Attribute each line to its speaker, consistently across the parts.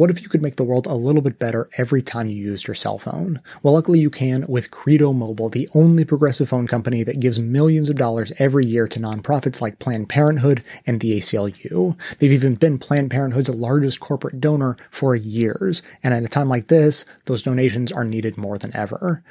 Speaker 1: What if you could make the world a little bit better every time you used your cell phone? Well, luckily you can with Credo Mobile, the only progressive phone company that gives millions of dollars every year to nonprofits like Planned Parenthood and the ACLU. They've even been Planned Parenthood's largest corporate donor for years, and at a time like this, those donations are needed more than ever.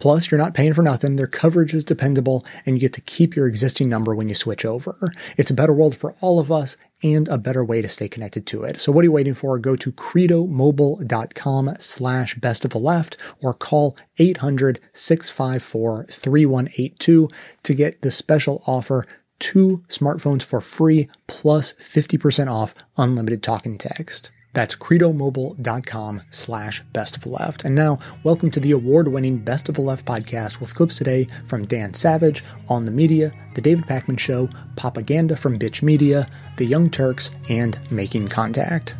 Speaker 1: Plus, you're not paying for nothing, their coverage is dependable, and you get to keep your existing number when you switch over. It's a better world for all of us and a better way to stay connected to it. So what are you waiting for? Go to credomobile.com slash best of the left or call 800-654-3182 to get the special offer two smartphones for free plus 50% off unlimited talk and text. That's credomobile.com slash best of left. And now, welcome to the award winning Best of the Left podcast with clips today from Dan Savage, On the Media, The David Pakman Show, Popaganda from Bitch Media, The Young Turks, and Making Contact.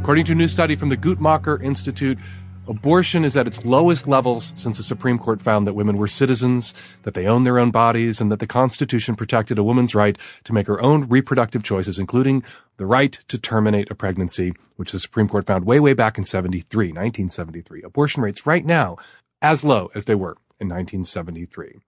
Speaker 2: According to a new study from the Guttmacher Institute, Abortion is at its lowest levels since the Supreme Court found that women were citizens, that they own their own bodies, and that the Constitution protected a woman's right to make her own reproductive choices, including the right to terminate a pregnancy, which the Supreme Court found way, way back in 73, 1973. Abortion rates right now as low as they were in 1973.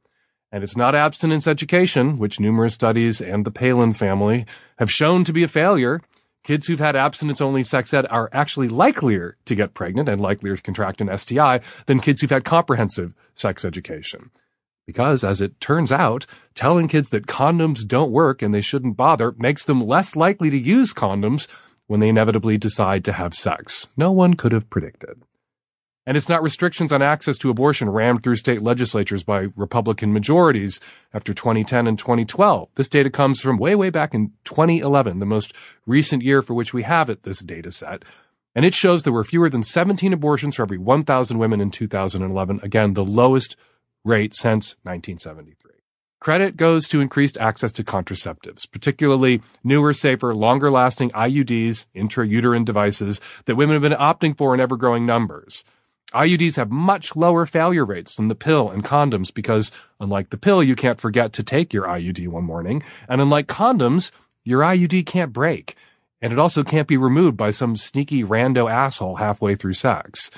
Speaker 2: And it's not abstinence education, which numerous studies and the Palin family have shown to be a failure. Kids who've had abstinence only sex ed are actually likelier to get pregnant and likelier to contract an STI than kids who've had comprehensive sex education. Because, as it turns out, telling kids that condoms don't work and they shouldn't bother makes them less likely to use condoms when they inevitably decide to have sex. No one could have predicted. And it's not restrictions on access to abortion rammed through state legislatures by Republican majorities after 2010 and 2012. This data comes from way, way back in 2011, the most recent year for which we have it, this data set. And it shows there were fewer than 17 abortions for every 1,000 women in 2011. Again, the lowest rate since 1973. Credit goes to increased access to contraceptives, particularly newer, safer, longer lasting IUDs, intrauterine devices that women have been opting for in ever growing numbers. IUDs have much lower failure rates than the pill and condoms because, unlike the pill, you can't forget to take your IUD one morning. And unlike condoms, your IUD can't break. And it also can't be removed by some sneaky rando asshole halfway through sex.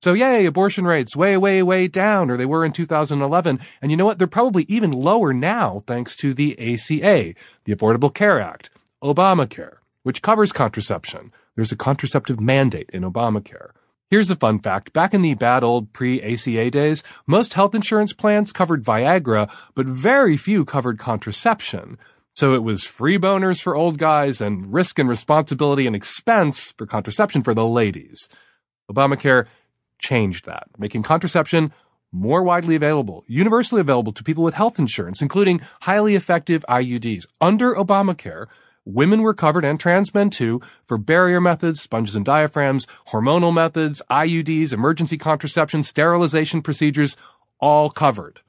Speaker 2: So yay, abortion rates way, way, way down, or they were in 2011. And you know what? They're probably even lower now thanks to the ACA, the Affordable Care Act, Obamacare, which covers contraception. There's a contraceptive mandate in Obamacare. Here's a fun fact. Back in the bad old pre-ACA days, most health insurance plans covered Viagra, but very few covered contraception. So it was free boners for old guys and risk and responsibility and expense for contraception for the ladies. Obamacare changed that, making contraception more widely available, universally available to people with health insurance, including highly effective IUDs. Under Obamacare, women were covered and trans men too for barrier methods, sponges and diaphragms, hormonal methods, IUDs, emergency contraception, sterilization procedures, all covered.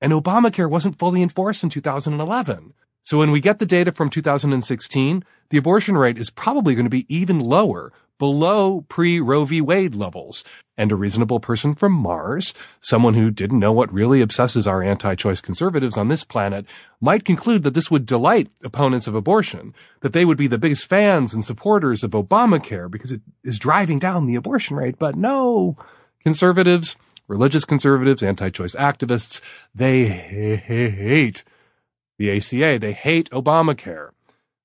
Speaker 2: And Obamacare wasn't fully enforced in 2011. So when we get the data from 2016, the abortion rate is probably going to be even lower, below pre-Roe v. Wade levels. And a reasonable person from Mars, someone who didn't know what really obsesses our anti-choice conservatives on this planet, might conclude that this would delight opponents of abortion, that they would be the biggest fans and supporters of Obamacare because it is driving down the abortion rate. But no, conservatives, religious conservatives, anti-choice activists, they hate the ACA. They hate Obamacare.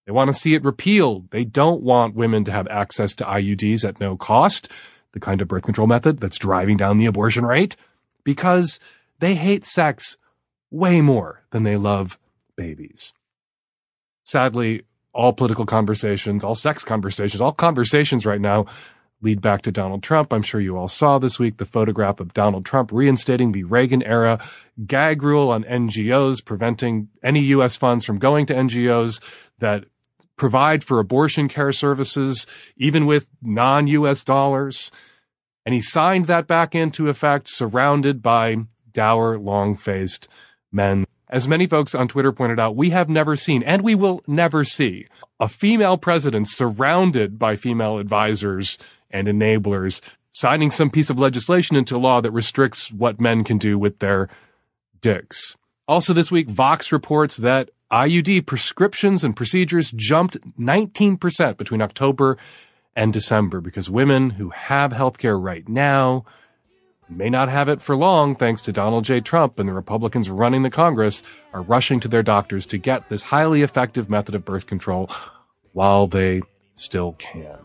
Speaker 2: They want to see it repealed. They don't want women to have access to IUDs at no cost, the kind of birth control method that's driving down the abortion rate, because they hate sex way more than they love babies. Sadly, all political conversations, all sex conversations, all conversations right now lead back to Donald Trump. I'm sure you all saw this week the photograph of Donald Trump reinstating the Reagan era gag rule on NGOs, preventing any U.S. funds from going to NGOs that provide for abortion care services, even with non-U.S. dollars. And he signed that back into effect, surrounded by dour, long-faced men. As many folks on Twitter pointed out, we have never seen, and we will never see, a female president surrounded by female advisors and enablers signing some piece of legislation into law that restricts what men can do with their dicks. Also this week, Vox reports that IUD prescriptions and procedures jumped 19% between October and December because women who have healthcare right now may not have it for long thanks to Donald J. Trump and the Republicans running the Congress are rushing to their doctors to get this highly effective method of birth control while they still can.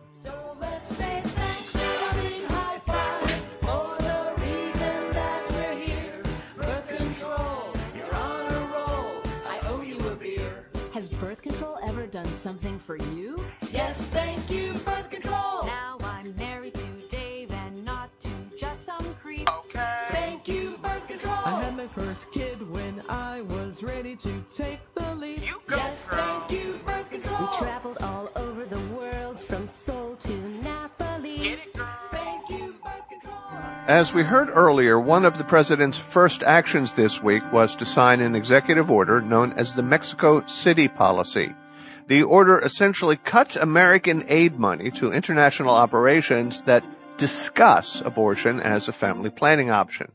Speaker 3: Has something for you?
Speaker 4: Yes, thank you, birth control.
Speaker 3: Now I'm married to Dave and not to just some creep.
Speaker 4: Okay. Thank you, birth control.
Speaker 5: I had my first kid when I was ready to take the leap.
Speaker 4: You go, yes, girl. thank you, birth control.
Speaker 3: We traveled all over the world from Seoul to Napoli.
Speaker 4: Get it, girl.
Speaker 3: Thank you, birth control.
Speaker 6: As we heard earlier, one of the president's first actions this week was to sign an executive order known as the Mexico City Policy. The order essentially cuts American aid money to international operations that discuss abortion as a family planning option.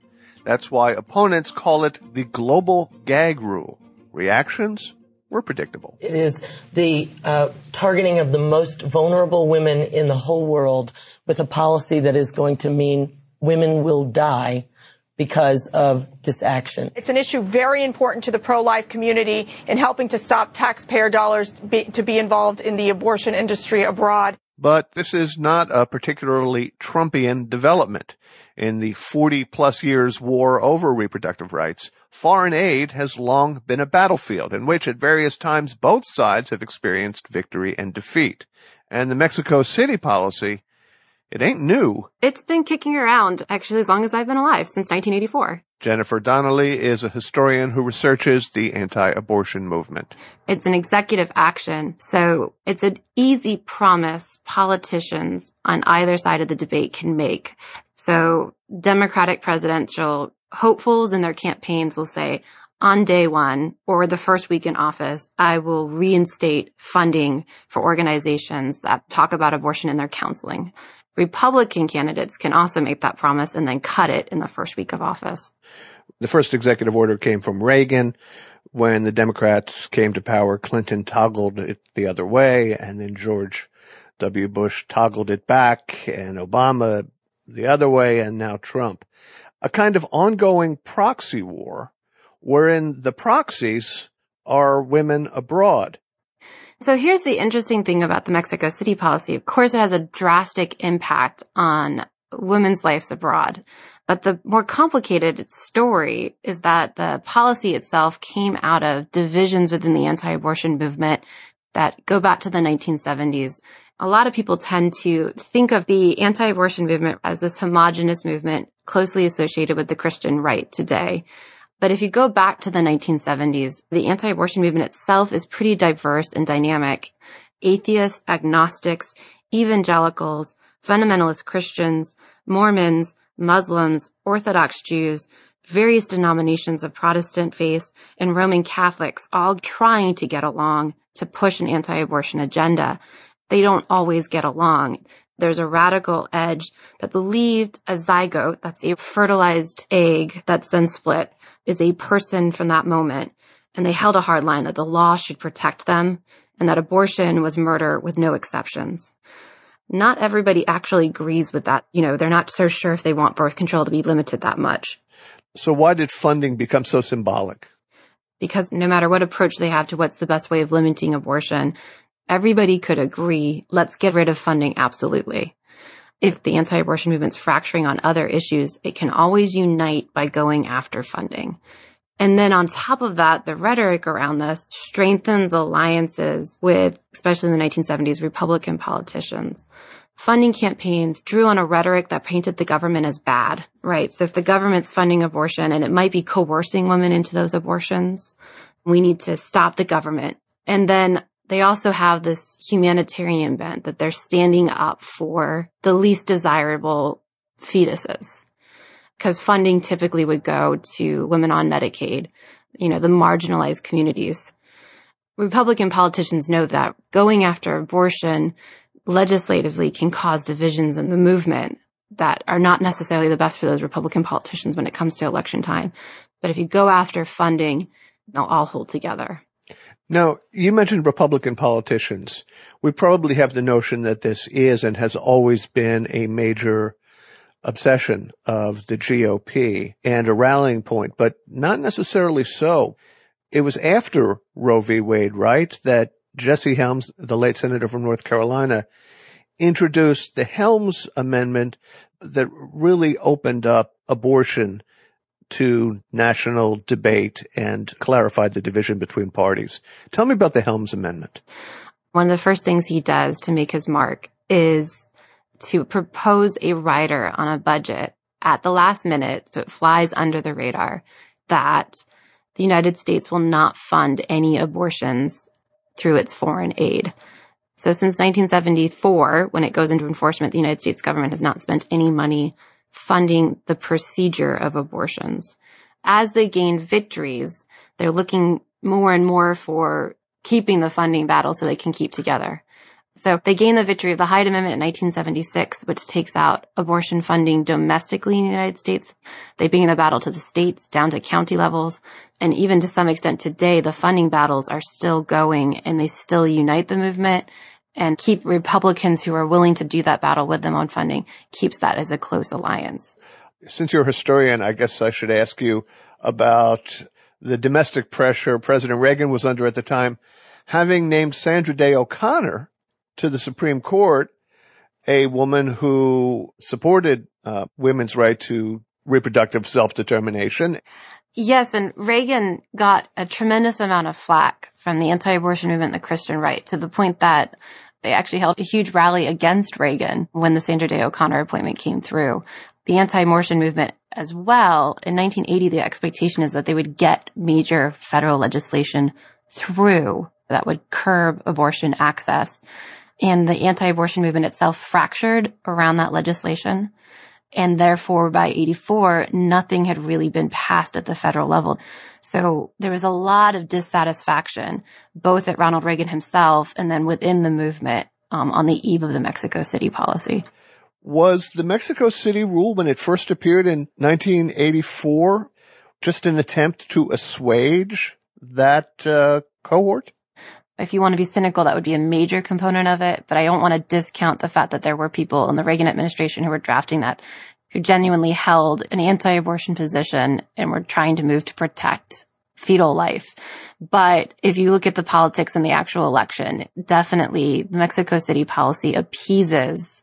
Speaker 6: That's why opponents call it the global gag rule. Reactions were predictable.
Speaker 7: It is the uh, targeting of the most vulnerable women in the whole world with a policy that is going to mean women will die because of this action.
Speaker 8: It's an issue very important to the pro-life community in helping to stop taxpayer dollars be, to be involved in the abortion industry abroad.
Speaker 6: But this is not a particularly Trumpian development. In the 40 plus years war over reproductive rights, foreign aid has long been a battlefield in which at various times both sides have experienced victory and defeat. And the Mexico City policy it ain't new.
Speaker 9: It's been kicking around actually as long as I've been alive, since 1984.
Speaker 6: Jennifer Donnelly is a historian who researches the anti-abortion movement.
Speaker 9: It's an executive action, so it's an easy promise politicians on either side of the debate can make. So Democratic presidential hopefuls in their campaigns will say, on day one or the first week in office, I will reinstate funding for organizations that talk about abortion in their counseling. Republican candidates can also make that promise and then cut it in the first week of office.
Speaker 6: The first executive order came from Reagan. When the Democrats came to power, Clinton toggled it the other way, and then George W. Bush toggled it back, and Obama the other way, and now Trump. A kind of ongoing proxy war wherein the proxies are women abroad.
Speaker 9: So here's the interesting thing about the Mexico City policy. Of course, it has a drastic impact on women's lives abroad. But the more complicated story is that the policy itself came out of divisions within the anti-abortion movement that go back to the 1970s. A lot of people tend to think of the anti-abortion movement as this homogenous movement closely associated with the Christian right today. But if you go back to the 1970s, the anti-abortion movement itself is pretty diverse and dynamic. Atheists, agnostics, evangelicals, fundamentalist Christians, Mormons, Muslims, Orthodox Jews, various denominations of Protestant faiths, and Roman Catholics all trying to get along to push an anti-abortion agenda. They don't always get along. There's a radical edge that believed a zygote, that's a fertilized egg that's then split, is a person from that moment. And they held a hard line that the law should protect them and that abortion was murder with no exceptions. Not everybody actually agrees with that. You know, they're not so sure if they want birth control to be limited that much.
Speaker 6: So why did funding become so symbolic?
Speaker 9: Because no matter what approach they have to what's the best way of limiting abortion, everybody could agree, let's get rid of funding absolutely. If the anti-abortion movement's fracturing on other issues, it can always unite by going after funding. And then on top of that, the rhetoric around this strengthens alliances with, especially in the 1970s, Republican politicians. Funding campaigns drew on a rhetoric that painted the government as bad, right? So if the government's funding abortion and it might be coercing women into those abortions, we need to stop the government. And then they also have this humanitarian bent that they're standing up for the least desirable fetuses. Because funding typically would go to women on Medicaid, you know, the marginalized communities. Republican politicians know that going after abortion legislatively can cause divisions in the movement that are not necessarily the best for those Republican politicians when it comes to election time. But if you go after funding, they'll all hold together.
Speaker 6: Now, you mentioned Republican politicians. We probably have the notion that this is and has always been a major obsession of the GOP and a rallying point, but not necessarily so. It was after Roe v. Wade, right, that Jesse Helms, the late senator from North Carolina, introduced the Helms Amendment that really opened up abortion to national debate and clarified the division between parties. Tell me about the Helms Amendment.
Speaker 9: One of the first things he does to make his mark is to propose a rider on a budget at the last minute, so it flies under the radar, that the United States will not fund any abortions through its foreign aid. So since 1974, when it goes into enforcement, the United States government has not spent any money funding the procedure of abortions. As they gain victories, they're looking more and more for keeping the funding battle so they can keep together. So they gain the victory of the Hyde Amendment in 1976, which takes out abortion funding domestically in the United States. They bring the battle to the states down to county levels. And even to some extent today, the funding battles are still going and they still unite the movement and keep Republicans who are willing to do that battle with them on funding keeps that as a close alliance.
Speaker 6: Since you're a historian, I guess I should ask you about the domestic pressure President Reagan was under at the time, having named Sandra Day O'Connor to the Supreme Court, a woman who supported uh, women's right to reproductive self-determination.
Speaker 9: Yes, and Reagan got a tremendous amount of flack from the anti-abortion movement and the Christian right to the point that they actually held a huge rally against Reagan when the Sandra Day O'Connor appointment came through. The anti-abortion movement as well, in 1980, the expectation is that they would get major federal legislation through that would curb abortion access. And the anti-abortion movement itself fractured around that legislation. And therefore by 84, nothing had really been passed at the federal level. So there was a lot of dissatisfaction, both at Ronald Reagan himself and then within the movement um, on the eve of the Mexico City policy.
Speaker 6: Was the Mexico City rule when it first appeared in 1984 just an attempt to assuage that uh, cohort?
Speaker 9: If you want to be cynical, that would be a major component of it. But I don't want to discount the fact that there were people in the Reagan administration who were drafting that who genuinely held an anti-abortion position and were trying to move to protect fetal life. But if you look at the politics in the actual election, definitely the Mexico City policy appeases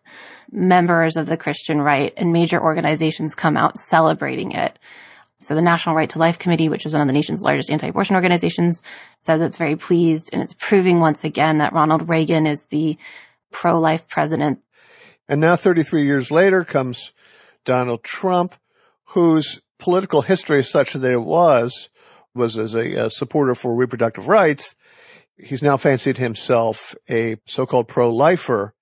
Speaker 9: members of the Christian right and major organizations come out celebrating it. So the National Right to Life Committee, which is one of the nation's largest anti-abortion organizations, says it's very pleased and it's proving once again that Ronald Reagan is the pro-life president.
Speaker 6: And now 33 years later comes Donald Trump, whose political history is such that it was, was as a, a supporter for reproductive rights. He's now fancied himself a so-called pro-lifer.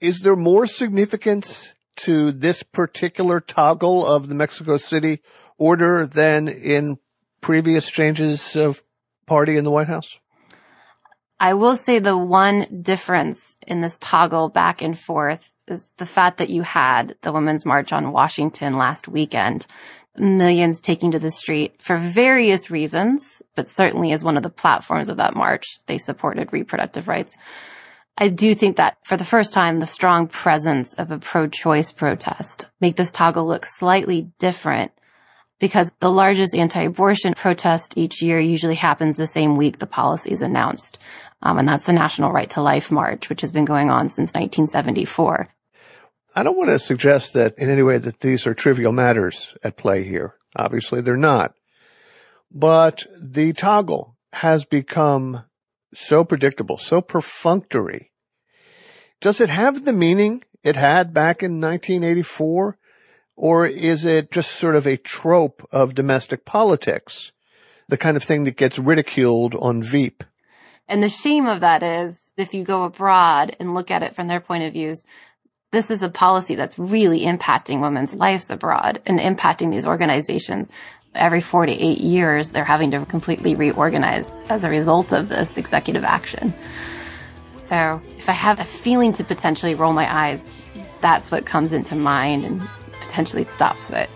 Speaker 6: Is there more significance to this particular toggle of the Mexico City order than in previous changes of party in the White House?
Speaker 9: I will say the one difference in this toggle back and forth is the fact that you had the Women's March on Washington last weekend. Millions taking to the street for various reasons, but certainly as one of the platforms of that march, they supported reproductive rights. I do think that for the first time, the strong presence of a pro-choice protest make this toggle look slightly different because the largest anti-abortion protest each year usually happens the same week the policy is announced. Um, and that's the National Right to Life March, which has been going on since 1974.
Speaker 6: I don't want to suggest that in any way that these are trivial matters at play here. Obviously they're not. But the toggle has become so predictable, so perfunctory. Does it have the meaning it had back in 1984? Or is it just sort of a trope of domestic politics? The kind of thing that gets ridiculed on Veep.
Speaker 9: And the shame of that is if you go abroad and look at it from their point of views, this is a policy that's really impacting women's lives abroad and impacting these organizations. Every four to eight years, they're having to completely reorganize as a result of this executive action. So if I have a feeling to potentially roll my eyes, that's what comes into mind and potentially stops it.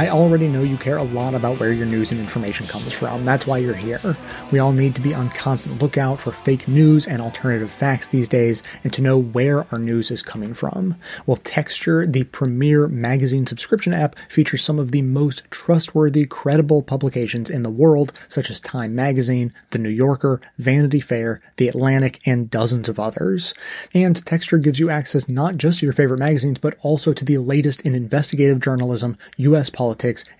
Speaker 1: I already know you care a lot about where your news and information comes from. That's why you're here. We all need to be on constant lookout for fake news and alternative facts these days and to know where our news is coming from. Well, Texture, the premier magazine subscription app, features some of the most trustworthy, credible publications in the world, such as Time Magazine, The New Yorker, Vanity Fair, The Atlantic, and dozens of others. And Texture gives you access not just to your favorite magazines, but also to the latest in investigative journalism, U.S politics,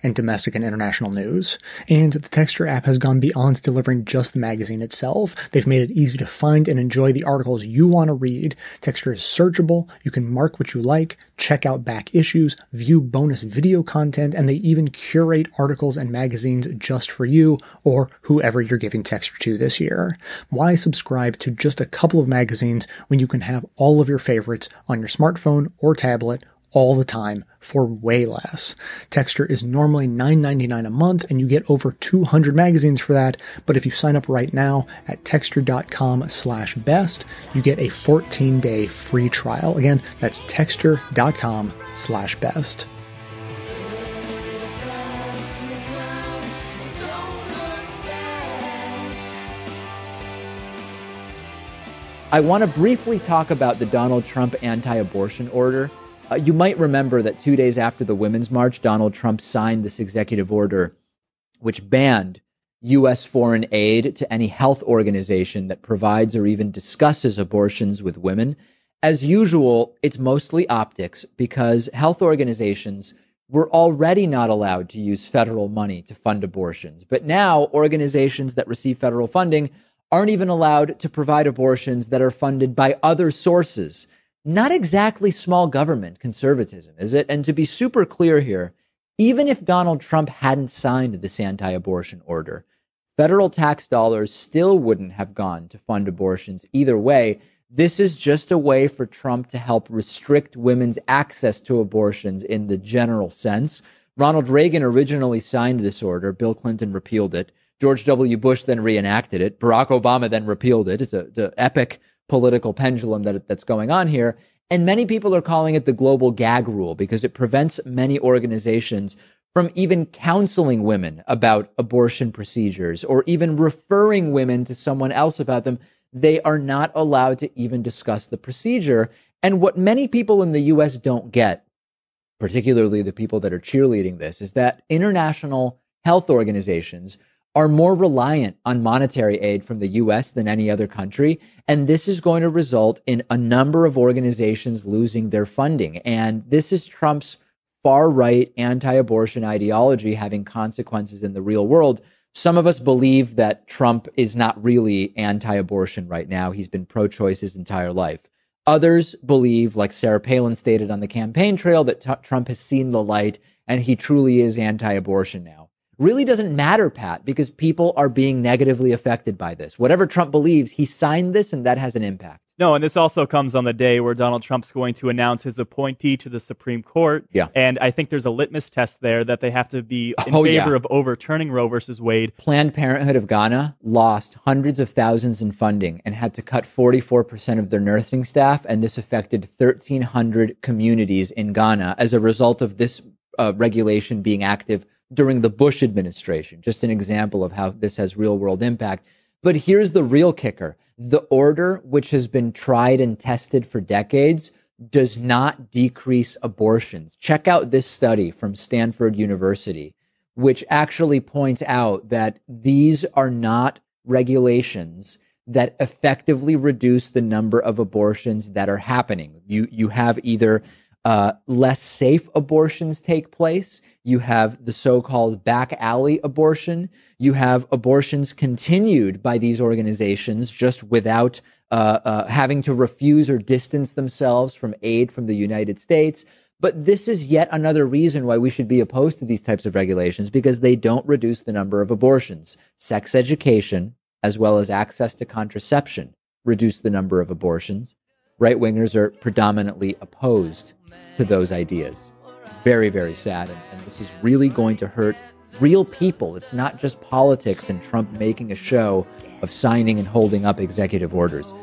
Speaker 1: and domestic and international news. And the Texture app has gone beyond delivering just the magazine itself. They've made it easy to find and enjoy the articles you want to read. Texture is searchable. You can mark what you like, check out back issues, view bonus video content, and they even curate articles and magazines just for you or whoever you're giving Texture to this year. Why subscribe to just a couple of magazines when you can have all of your favorites on your smartphone or tablet all the time for way less. Texture is normally $9.99 a month and you get over 200 magazines for that. But if you sign up right now at texture.com slash best, you get a 14 day free trial. Again, that's texture.com slash best.
Speaker 10: I want to briefly talk about the Donald Trump anti abortion order. Uh, you might remember that two days after the Women's March, Donald Trump signed this executive order which banned U.S. foreign aid to any health organization that provides or even discusses abortions with women. As usual, it's mostly optics because health organizations were already not allowed to use federal money to fund abortions. But now organizations that receive federal funding aren't even allowed to provide abortions that are funded by other sources not exactly small government conservatism, is it? And to be super clear here, even if Donald Trump hadn't signed this anti abortion order, federal tax dollars still wouldn't have gone to fund abortions either way. This is just a way for Trump to help restrict women's access to abortions in the general sense. Ronald Reagan originally signed this order. Bill Clinton repealed it. George W. Bush then reenacted it. Barack Obama then repealed it. It's an epic political pendulum that, that's going on here. And many people are calling it the global gag rule because it prevents many organizations from even counseling women about abortion procedures or even referring women to someone else about them. They are not allowed to even discuss the procedure. And what many people in the US don't get, particularly the people that are cheerleading this, is that international health organizations are more reliant on monetary aid from the US than any other country. And this is going to result in a number of organizations losing their funding. And this is Trump's far right anti abortion ideology having consequences in the real world. Some of us believe that Trump is not really anti abortion right now. He's been pro choice his entire life. Others believe, like Sarah Palin stated on the campaign trail, that t- Trump has seen the light and he truly is anti abortion now really doesn't matter, Pat, because people are being negatively affected by this. Whatever Trump believes, he signed this and that has an impact.
Speaker 11: No, and this also comes on the day where Donald Trump's going to announce his appointee to the Supreme Court.
Speaker 10: Yeah.
Speaker 11: And I think there's a litmus test there that they have to be in
Speaker 10: Oh,
Speaker 11: favor
Speaker 10: yeah.
Speaker 11: of overturning Roe versus Wade.
Speaker 10: Planned Parenthood of Ghana lost hundreds of thousands in funding and had to cut 44% of their nursing staff. And this affected 1,300 communities in Ghana as a result of this uh, regulation being active during the Bush administration. Just an example of how this has real world impact. But here's the real kicker. The order, which has been tried and tested for decades, does not decrease abortions. Check out this study from Stanford University, which actually points out that these are not regulations that effectively reduce the number of abortions that are happening. You, you have either uh, less safe abortions take place. You have the so-called back alley abortion. You have abortions continued by these organizations just without uh, uh, having to refuse or distance themselves from aid from the United States. But this is yet another reason why we should be opposed to these types of regulations because they don't reduce the number of abortions. Sex education, as well as access to contraception, reduce the number of abortions. Right wingers are predominantly opposed to those ideas. Very, very sad. And, and this is really going to hurt real people. It's not just politics and Trump making a show of signing and holding up executive orders.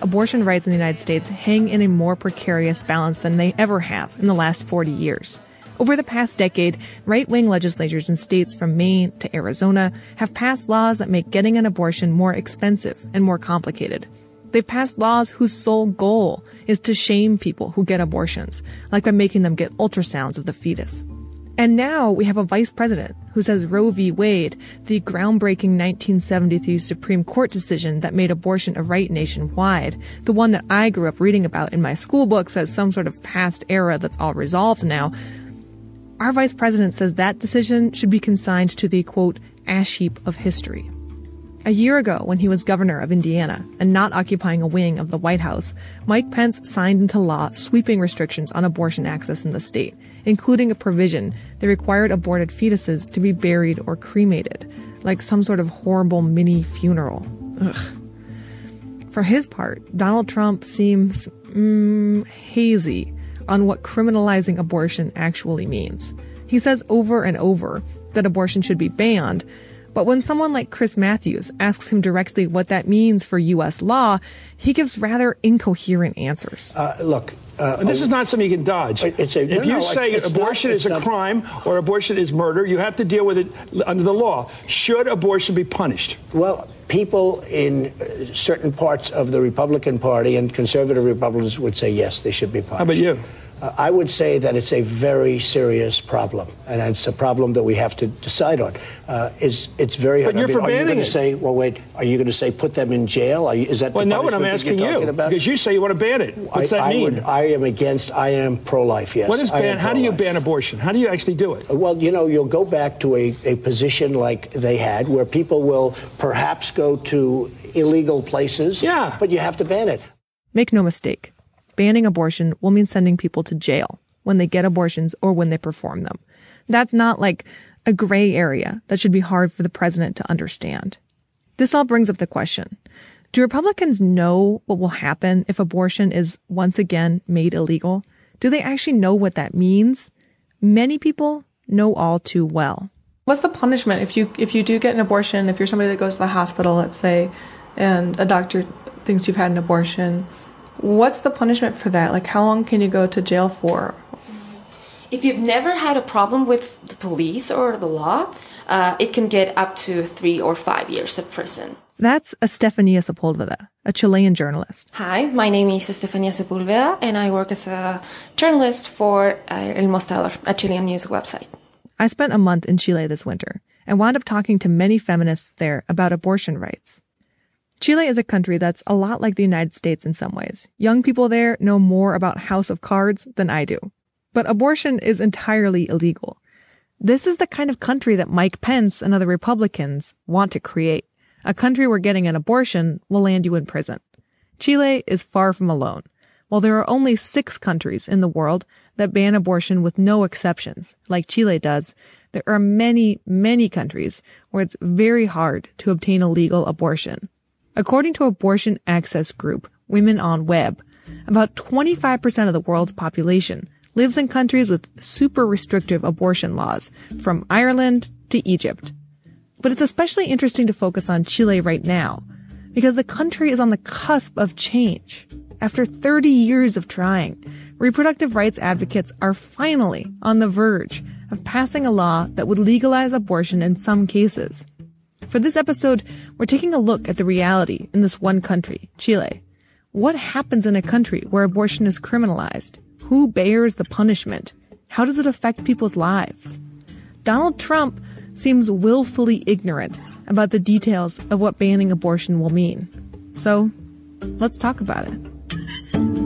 Speaker 12: Abortion rights in the United States hang in a more precarious balance than they ever have in the last 40 years. Over the past decade, right-wing legislatures in states from Maine to Arizona have passed laws that make getting an abortion more expensive and more complicated. They've passed laws whose sole goal is to shame people who get abortions, like by making them get ultrasounds of the fetus. And now we have a vice president who says Roe v. Wade, the groundbreaking 1973 Supreme Court decision that made abortion a right nationwide, the one that I grew up reading about in my school books as some sort of past era that's all resolved now. Our vice president says that decision should be consigned to the quote, ash heap of history. A year ago, when he was governor of Indiana and not occupying a wing of the White House, Mike Pence signed into law sweeping restrictions on abortion access in the state, including a provision that required aborted fetuses to be buried or cremated, like some sort of horrible mini funeral. Ugh. For his part, Donald Trump seems mm, hazy on what criminalizing abortion actually means. He says over and over that abortion should be banned, but when someone like Chris Matthews asks him directly what that means for U.S. law, he gives rather incoherent answers.
Speaker 13: Uh, look, uh,
Speaker 14: this is not something you can dodge.
Speaker 13: It's a,
Speaker 14: if you
Speaker 13: no,
Speaker 14: say
Speaker 13: it's
Speaker 14: abortion
Speaker 13: not,
Speaker 14: is a
Speaker 13: not,
Speaker 14: crime or abortion is murder, you have to deal with it under the law. Should abortion be punished?
Speaker 13: Well, people in uh, certain parts of the Republican Party and conservative Republicans would say yes, they should be punished.
Speaker 14: How about you?
Speaker 13: Uh, I would say that it's a very serious problem, and it's a problem that we have to decide on. Uh, is it's very hard.
Speaker 14: But you're
Speaker 13: I mean, are you going to say, well, wait, are you going to say put them in jail? Are you, is that
Speaker 14: Well,
Speaker 13: the
Speaker 14: no, what I'm asking
Speaker 13: you're
Speaker 14: you
Speaker 13: about?
Speaker 14: because you say you want to ban it. What's
Speaker 13: I,
Speaker 14: that
Speaker 13: I
Speaker 14: mean?
Speaker 13: would- I am against. I am pro-life. Yes.
Speaker 14: what is ban? How do you ban abortion? How do you actually do it?
Speaker 13: Well, you know, you'll go back to a, a position like they had where people will perhaps go to illegal places.
Speaker 14: Yeah.
Speaker 13: But you have to ban it.
Speaker 12: Make no mistake, banning abortion will mean sending people to jail when they get abortions or when they perform them. That's not like a gray area that should be hard for the president to understand. This all brings up the question. Do Republicans know what will happen if abortion is once again made illegal? Do they actually know what that means? Many people know all too well.
Speaker 15: What's the punishment if you if you do get an abortion? If you're somebody that goes to the hospital, let's say, and a doctor thinks you've had an abortion, what's the punishment for that? Like, how long can you go to jail for?
Speaker 16: If you've never had a problem with the police or the law, uh, it can get up to three or five years of prison.
Speaker 12: That's Estefania Sepulveda, a Chilean journalist.
Speaker 16: Hi, my name is Estefania Sepulveda, and I work as a journalist for uh, El Mostrador, a Chilean news website.
Speaker 12: I spent a month in Chile this winter and wound up talking to many feminists there about abortion rights. Chile is a country that's a lot like the United States in some ways. Young people there know more about House of Cards than I do. But abortion is entirely illegal. This is the kind of country that Mike Pence and other Republicans want to create. A country where getting an abortion will land you in prison. Chile is far from alone. While there are only six countries in the world that ban abortion with no exceptions, like Chile does, there are many, many countries where it's very hard to obtain a legal abortion. According to abortion access group Women on Web, about 25% of the world's population lives in countries with super restrictive abortion laws, from Ireland to Egypt. But it's especially interesting to focus on Chile right now, because the country is on the cusp of change. After 30 years of trying, reproductive rights advocates are finally on the verge of passing a law that would legalize abortion in some cases. For this episode, we're taking a look at the reality in this one country, Chile. What happens in a country where abortion is criminalized? Who bears the punishment? How does it affect people's lives? Donald Trump seems willfully ignorant about the details of what banning abortion will mean. So, let's talk about it.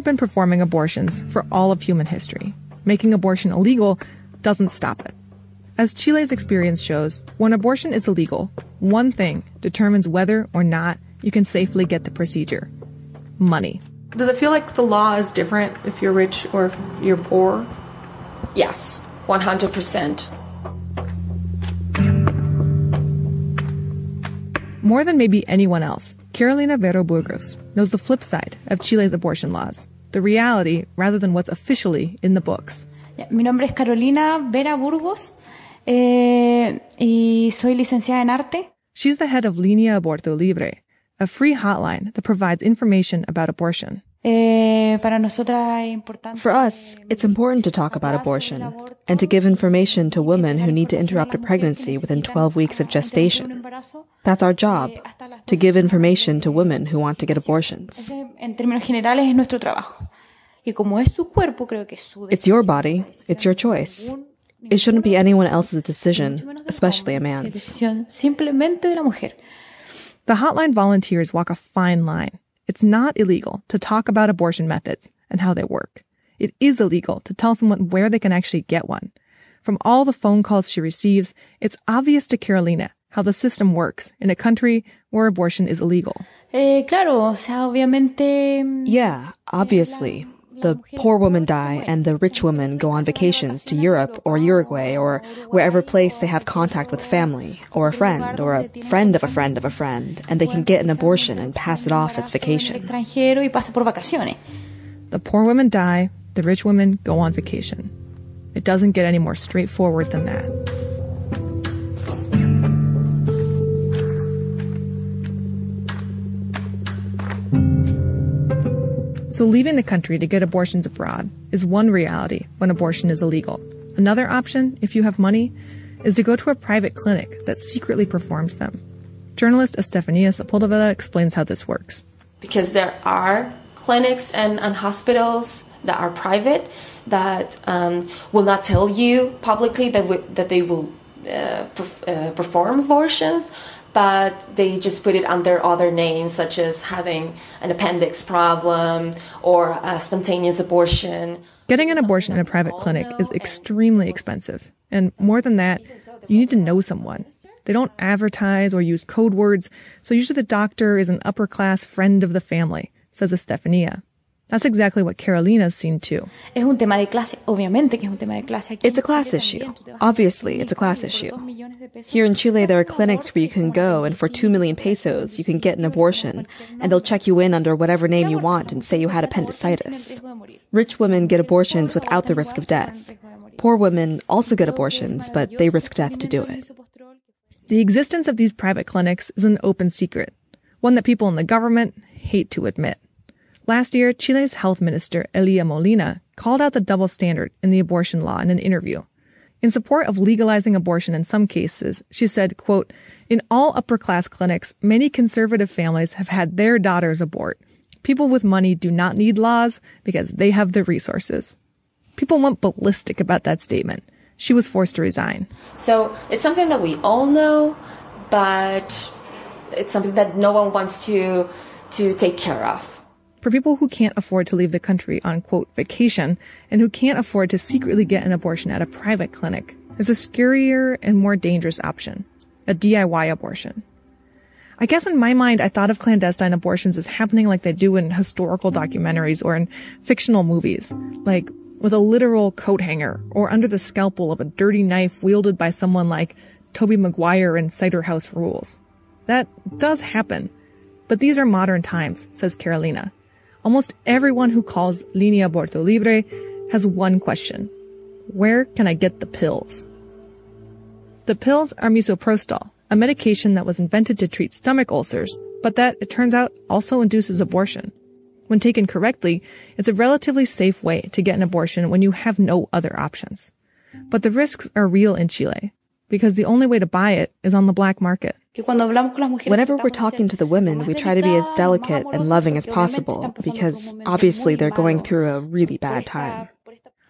Speaker 12: Have been performing abortions for all of human history. Making abortion illegal doesn't stop it. As Chile's experience shows, when abortion is illegal, one thing determines whether or not you can safely get the procedure money.
Speaker 15: Does it feel like the law is different if you're rich or if you're poor?
Speaker 16: Yes, 100%.
Speaker 12: More than maybe anyone else, Carolina Vera Burgos knows the flip side of Chile's abortion laws, the reality rather than what's officially in the books.
Speaker 17: Mi nombre es Carolina Vera Burgos eh, y soy licenciada en arte.
Speaker 12: She's the head of Linea Aborto Libre, a free hotline that provides information about abortion.
Speaker 17: Eh, para nosotras es importante.
Speaker 18: For us, it's important to talk about abortion and to give information to women who need to interrupt a pregnancy within 12 weeks of gestation. That's our job, to give information to women who want to get abortions.
Speaker 17: En términos generales es nuestro trabajo. Y como es su cuerpo, creo que es su
Speaker 18: It's your body, it's your choice. It shouldn't be anyone else's decision, especially a man's.
Speaker 17: decisión simplemente de la mujer.
Speaker 12: The hotline volunteers walk a fine line. It's not illegal to talk about abortion methods and how they work. It is illegal to tell someone where they can actually get one. From all the phone calls she receives, it's obvious to Carolina how the system works in a country where abortion is illegal.
Speaker 17: Eh, claro, o sea, obviamente.
Speaker 18: Yeah, obviously. The poor women die and the rich women go on vacations to Europe or Uruguay or wherever place they have contact with family or a friend or a friend of a friend of a friend and they can get an abortion and pass it off as vacation.
Speaker 17: extranjero y pasa por vacaciones.
Speaker 12: The poor women die, the rich women go on vacation. It doesn't get any more straightforward than that. So leaving the country to get abortions abroad is one reality when abortion is illegal. Another option, if you have money, is to go to a private clinic that secretly performs them. Journalist Estefania Sepulveda explains how this works.
Speaker 16: Because there are clinics and, and hospitals that are private that um, will not tell you publicly that, that they will uh, perf- uh, perform abortions, but they just put it under other names, such as having an appendix problem or a spontaneous abortion.
Speaker 12: Getting an abortion in a private clinic is extremely expensive. And more than that, you need to know someone. They don't advertise or use code words, so usually the doctor is an upper class friend of the family, says Estefania. That's exactly what Carolina's seen too.
Speaker 17: Es un tema de clase, obviamente que es un tema de clase. Aquí
Speaker 18: It's a class issue. Obviously, it's a class issue. Here in Chile, there are clinics where you can go and for 2 million pesos, you can get an abortion and they'll check you in under whatever name you want and say you had appendicitis. Rich women get abortions without the risk of death. Poor women also get abortions, but they risk death to do it.
Speaker 12: The existence of these private clinics is an open secret, one that people in the government hate to admit. Last year, Chile's health minister, Helia Molina, called out the double standard in the abortion law in an interview. In support of legalizing abortion in some cases, she said, quote, In all upper class clinics, many conservative families have had their daughters abort. People with money do not need laws because they have the resources. People went ballistic about that statement. She was forced to resign.
Speaker 16: So it's something that we all know, but it's something that no one wants to to take care of.
Speaker 12: For people who can't afford to leave the country on quote vacation and who can't afford to secretly get an abortion at a private clinic, there's a scarier and more dangerous option. A DIY abortion. I guess in my mind, I thought of clandestine abortions as happening like they do in historical documentaries or in fictional movies, like with a literal coat hanger or under the scalpel of a dirty knife wielded by someone like Tobey Maguire in Cider House Rules. That does happen. But these are modern times, says Carolina. Almost everyone who calls Linea Aborto Libre has one question. Where can I get the pills? The pills are misoprostol, a medication that was invented to treat stomach ulcers, but that, it turns out, also induces abortion. When taken correctly, it's a relatively safe way to get an abortion when you have no other options. But the risks are real in Chile, because the only way to buy it is on the black market.
Speaker 18: Whenever we're talking to the women, we try to be as delicate and loving as possible because obviously they're going through a really bad time.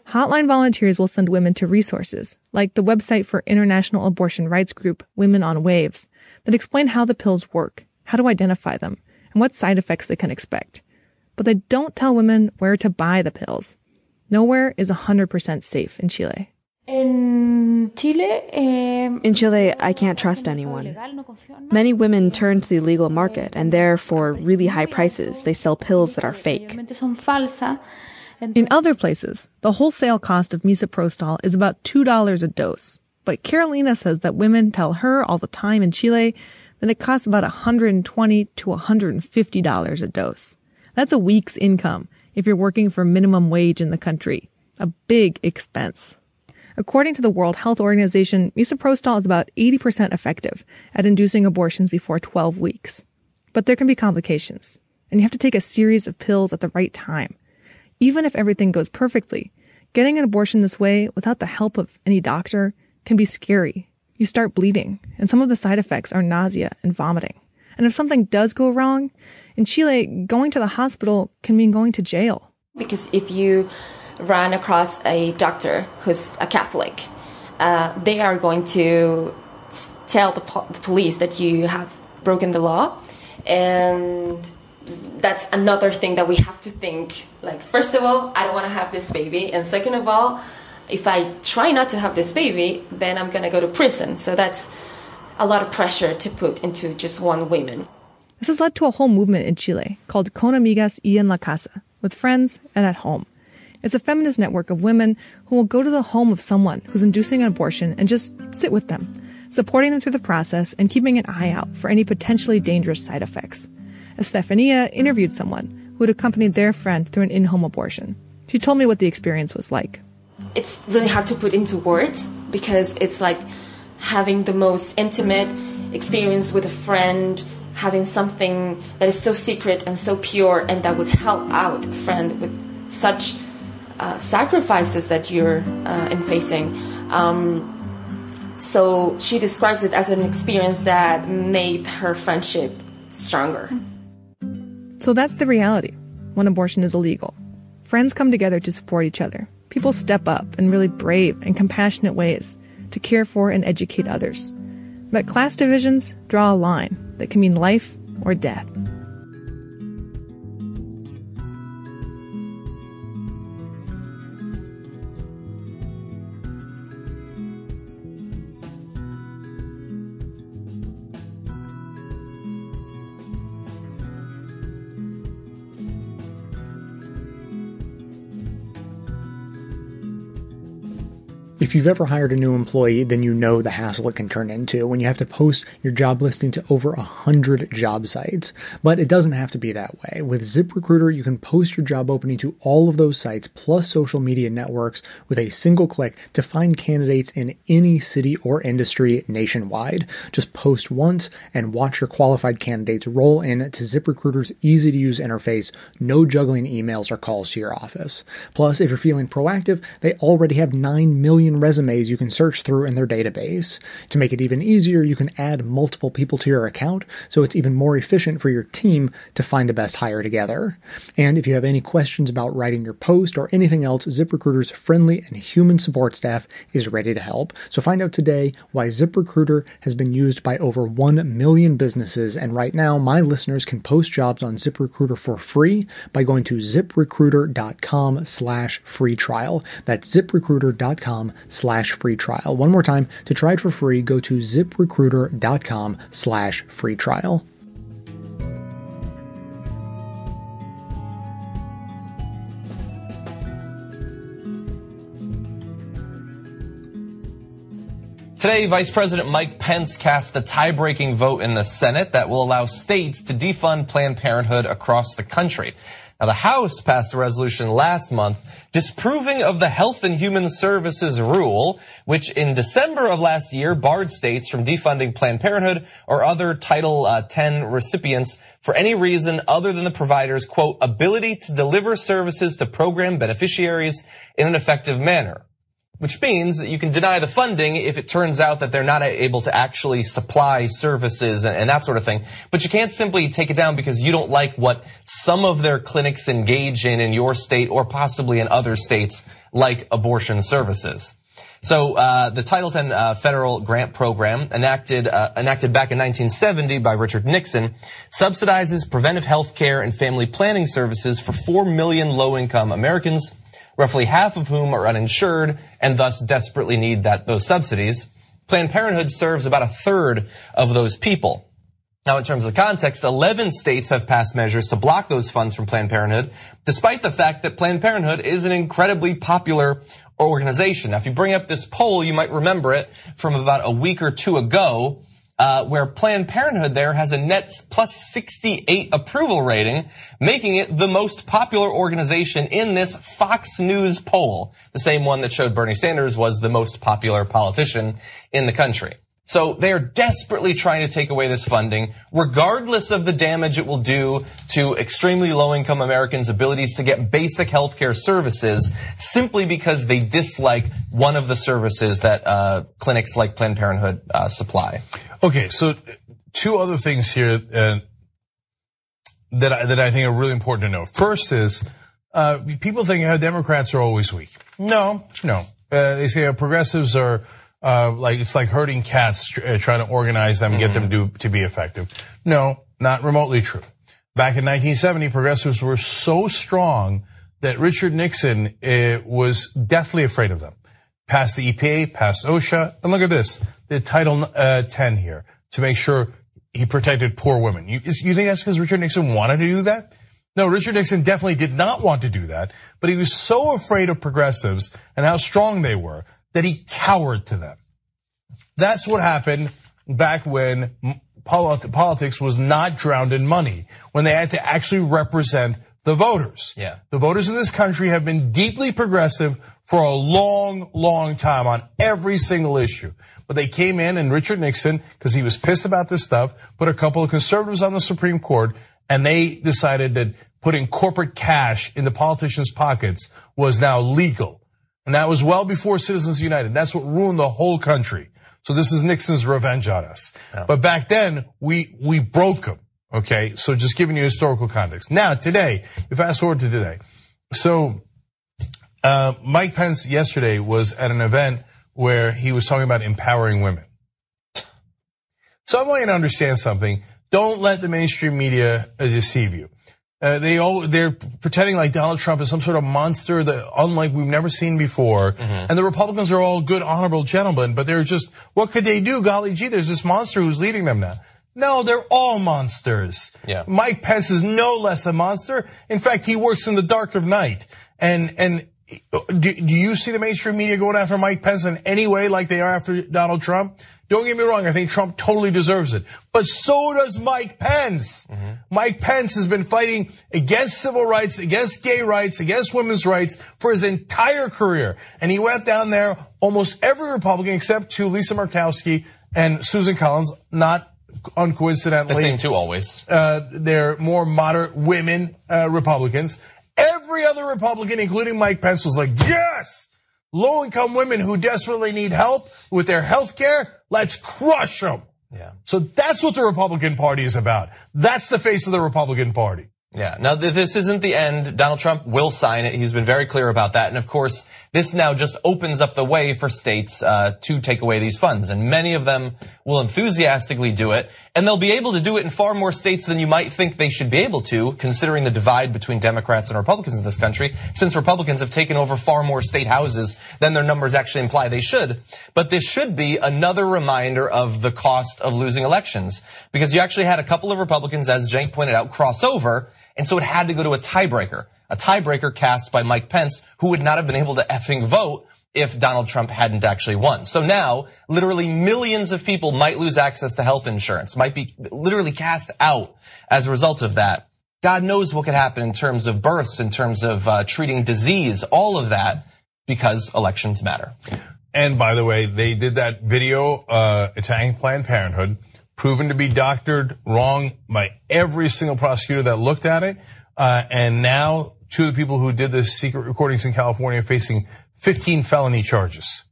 Speaker 12: Hotline volunteers will send women to resources, like the website for international abortion rights group Women on Waves, that explain how the pills work, how to identify them, and what side effects they can expect. But they don't tell women where to buy the pills. Nowhere is 100% safe in Chile.
Speaker 17: Eh,
Speaker 18: In Chile, I can't trust anyone. Many women turn to the illegal market, and there, for really high prices, they sell pills that are fake.
Speaker 12: In other places, the wholesale cost of misoprostol is about $2 a dose. But Carolina says that women tell her all the time in Chile that it costs about 120 to $150 a dose. That's a week's income if you're working for minimum wage in the country. A big expense. According to the World Health Organization, misoprostol is about 80% effective at inducing abortions before 12 weeks. But there can be complications, and you have to take a series of pills at the right time. Even if everything goes perfectly, getting an abortion this way without the help of any doctor can be scary. You start bleeding, and some of the side effects are nausea and vomiting. And if something does go wrong, in Chile, going to the hospital can mean going to jail.
Speaker 9: Because if you run across a doctor who's a Catholic, uh, they are going to tell the, po- the police that you have broken the law. And that's another thing that we have to think. Like, first of all, I don't want to have this baby. And second of all, if I try not to have this baby, then I'm going to go to prison. So that's a lot of pressure to put into just one woman.
Speaker 12: This has led to a whole movement in Chile called Con Amigas y en la Casa, with friends and at home. It's a feminist network of women who will go to the home of someone who's inducing an abortion and just sit with them, supporting them through the process and keeping an eye out for any potentially dangerous side effects. Estefania interviewed someone who had accompanied their friend through an in-home abortion. She told me what the experience was like.
Speaker 9: it's really hard to put into words because it's like having the most intimate experience with a friend, having something that is so secret and so pure and that would help out a friend with such uh, sacrifices that you're uh, in facing. Um, so she describes it as an experience that made her friendship stronger.
Speaker 12: So that's the reality when abortion is illegal. Friends come together to support each other. People step up in really brave and compassionate ways to care for and educate others. But class divisions draw a line that can mean life or death.
Speaker 1: If you've ever hired a new employee, then you know the hassle it can turn into when you have to post your job listing to over a hundred job sites. But it doesn't have to be that way. With ZipRecruiter, you can post your job opening to all of those sites plus social media networks with a single click to find candidates in any city or industry nationwide. Just post once and watch your qualified candidates roll in to ZipRecruiter's easy to use interface, no juggling emails or calls to your office. Plus, if you're feeling proactive, they already have 9 million resumes you can search through in their database. To make it even easier, you can add multiple people to your account, so it's even more efficient for your team to find the best hire together. And if you have any questions about writing your post or anything else, ZipRecruiter's friendly and human support staff is ready to help. So find out today why ZipRecruiter has been used by over 1 million businesses, and right now my listeners can post jobs on ZipRecruiter for free by going to ziprecruiter.com slash free trial. That's ziprecruiter.com slash free trial. One more time, to try it for free, go to ziprecruiter.com slash free trial.
Speaker 19: Today, Vice President Mike Pence cast the tie-breaking vote in the Senate that will allow states to defund Planned Parenthood across the country. Now, the House passed a resolution last month disproving of the Health and Human Services rule, which in December of last year barred states from defunding Planned Parenthood or other Title uh, X recipients for any reason other than the provider's, quote, ability to deliver services to program beneficiaries in an effective manner which means that you can deny the funding if it turns out that they're not able to actually supply services and, and, that sort of thing. But you can't simply take it down because you don't like what some of their clinics engage in in your state or possibly in other states like abortion services. So uh, the Title X uh, federal grant program, enacted uh, enacted back in 1970 by Richard Nixon, subsidizes preventive health care and family planning services for four million low-income Americans roughly half of whom are uninsured and thus desperately need that, those subsidies. Planned Parenthood serves about a third of those people. Now, in terms of context, 11 states have passed measures to block those funds from Planned Parenthood, despite the fact that Planned Parenthood is an incredibly popular organization. Now, if you bring up this poll, you might remember it from about a week or two ago, uh, where Planned Parenthood there has a net plus 68 approval rating, making it the most popular organization in this Fox News poll, the same one that showed Bernie Sanders was the most popular politician in the country. So they are desperately trying to take away this funding, regardless of the damage it will do to extremely low income Americans' abilities to get basic healthcare services, simply because they dislike one of the services that uh, clinics like Planned Parenthood uh, supply.
Speaker 20: Okay, so two other things here uh, that I, that I think are really important to know. First is uh, people think how Democrats are always weak. No, no. Uh, they say progressives are uh, like it's like herding cats, uh, trying to organize them, and get them to, to be effective. No, not remotely true. Back in 1970, progressives were so strong that Richard Nixon uh, was deathly afraid of them. Passed the EPA, passed OSHA, and look at this, the Title uh, 10 here to make sure he protected poor women. You, you think that's because Richard Nixon wanted to do that? No, Richard Nixon definitely did not want to do that, but he was so afraid of progressives and how strong they were that he cowered to them. That's what happened back when politics was not drowned in money, when they had to actually represent the voters.
Speaker 19: Yeah.
Speaker 20: The voters in this country have been deeply progressive for a long, long time on every single issue. But they came in and Richard Nixon, because he was pissed about this stuff, put a couple of conservatives on the Supreme Court, and they decided that putting corporate cash into politicians' pockets was now legal. And that was well before Citizens United. That's what ruined the whole country. So this is Nixon's revenge on us. Yeah. But back then, we, we broke them. Okay. So just giving you historical context. Now, today, you fast forward to today. So, uh, Mike Pence yesterday was at an event where he was talking about empowering women. So I want you to understand something. Don't let the mainstream media deceive you. Uh, they all they're pretending like Donald Trump is some sort of monster that unlike we've never seen before. Mm-hmm. And the Republicans are all good, honorable gentlemen, but they're just what could they do? Golly gee, there's this monster who's leading them now. No, they're all monsters.
Speaker 19: Yeah.
Speaker 20: Mike Pence is no less a monster. In fact, he works in the dark of night. And and do, do you see the mainstream media going after Mike Pence in any way like they are after Donald Trump? Don't get me wrong, I think Trump totally deserves it. But so does Mike Pence. Mm-hmm. Mike Pence has been fighting against civil rights, against gay rights, against women's rights for his entire career. And he went down there, almost every Republican except to Lisa Murkowski and Susan Collins, not uncoincidentally.
Speaker 19: The same two always.
Speaker 20: Uh, they're more moderate women uh, Republicans. Every other Republican, including Mike Pence, was like, yes! Low income women who desperately need help with their health care, let's crush them.
Speaker 19: Yeah.
Speaker 20: So that's what the Republican Party is about. That's the face of the Republican Party.
Speaker 19: Yeah. Now, this isn't the end. Donald Trump will sign it. He's been very clear about that. And of course, this now just opens up the way for states uh, to take away these funds, and many of them will enthusiastically do it, and they'll be able to do it in far more states than you might think they should be able to, considering the divide between Democrats and Republicans in this country, since Republicans have taken over far more state houses than their numbers actually imply they should. But this should be another reminder of the cost of losing elections, because you actually had a couple of Republicans, as Cenk pointed out, cross over, and so it had to go to a tiebreaker a tiebreaker cast by Mike Pence, who would not have been able to effing vote if Donald Trump hadn't actually won. So now, literally millions of people might lose access to health insurance, might be literally cast out as a result of that. God knows what could happen in terms of births, in terms of uh, treating disease, all of that, because elections matter.
Speaker 20: And by the way, they did that video uh, attacking Planned Parenthood, proven to be doctored wrong by every single prosecutor that looked at it. Uh, and now two of the people who did the secret recordings in California are facing 15 felony charges.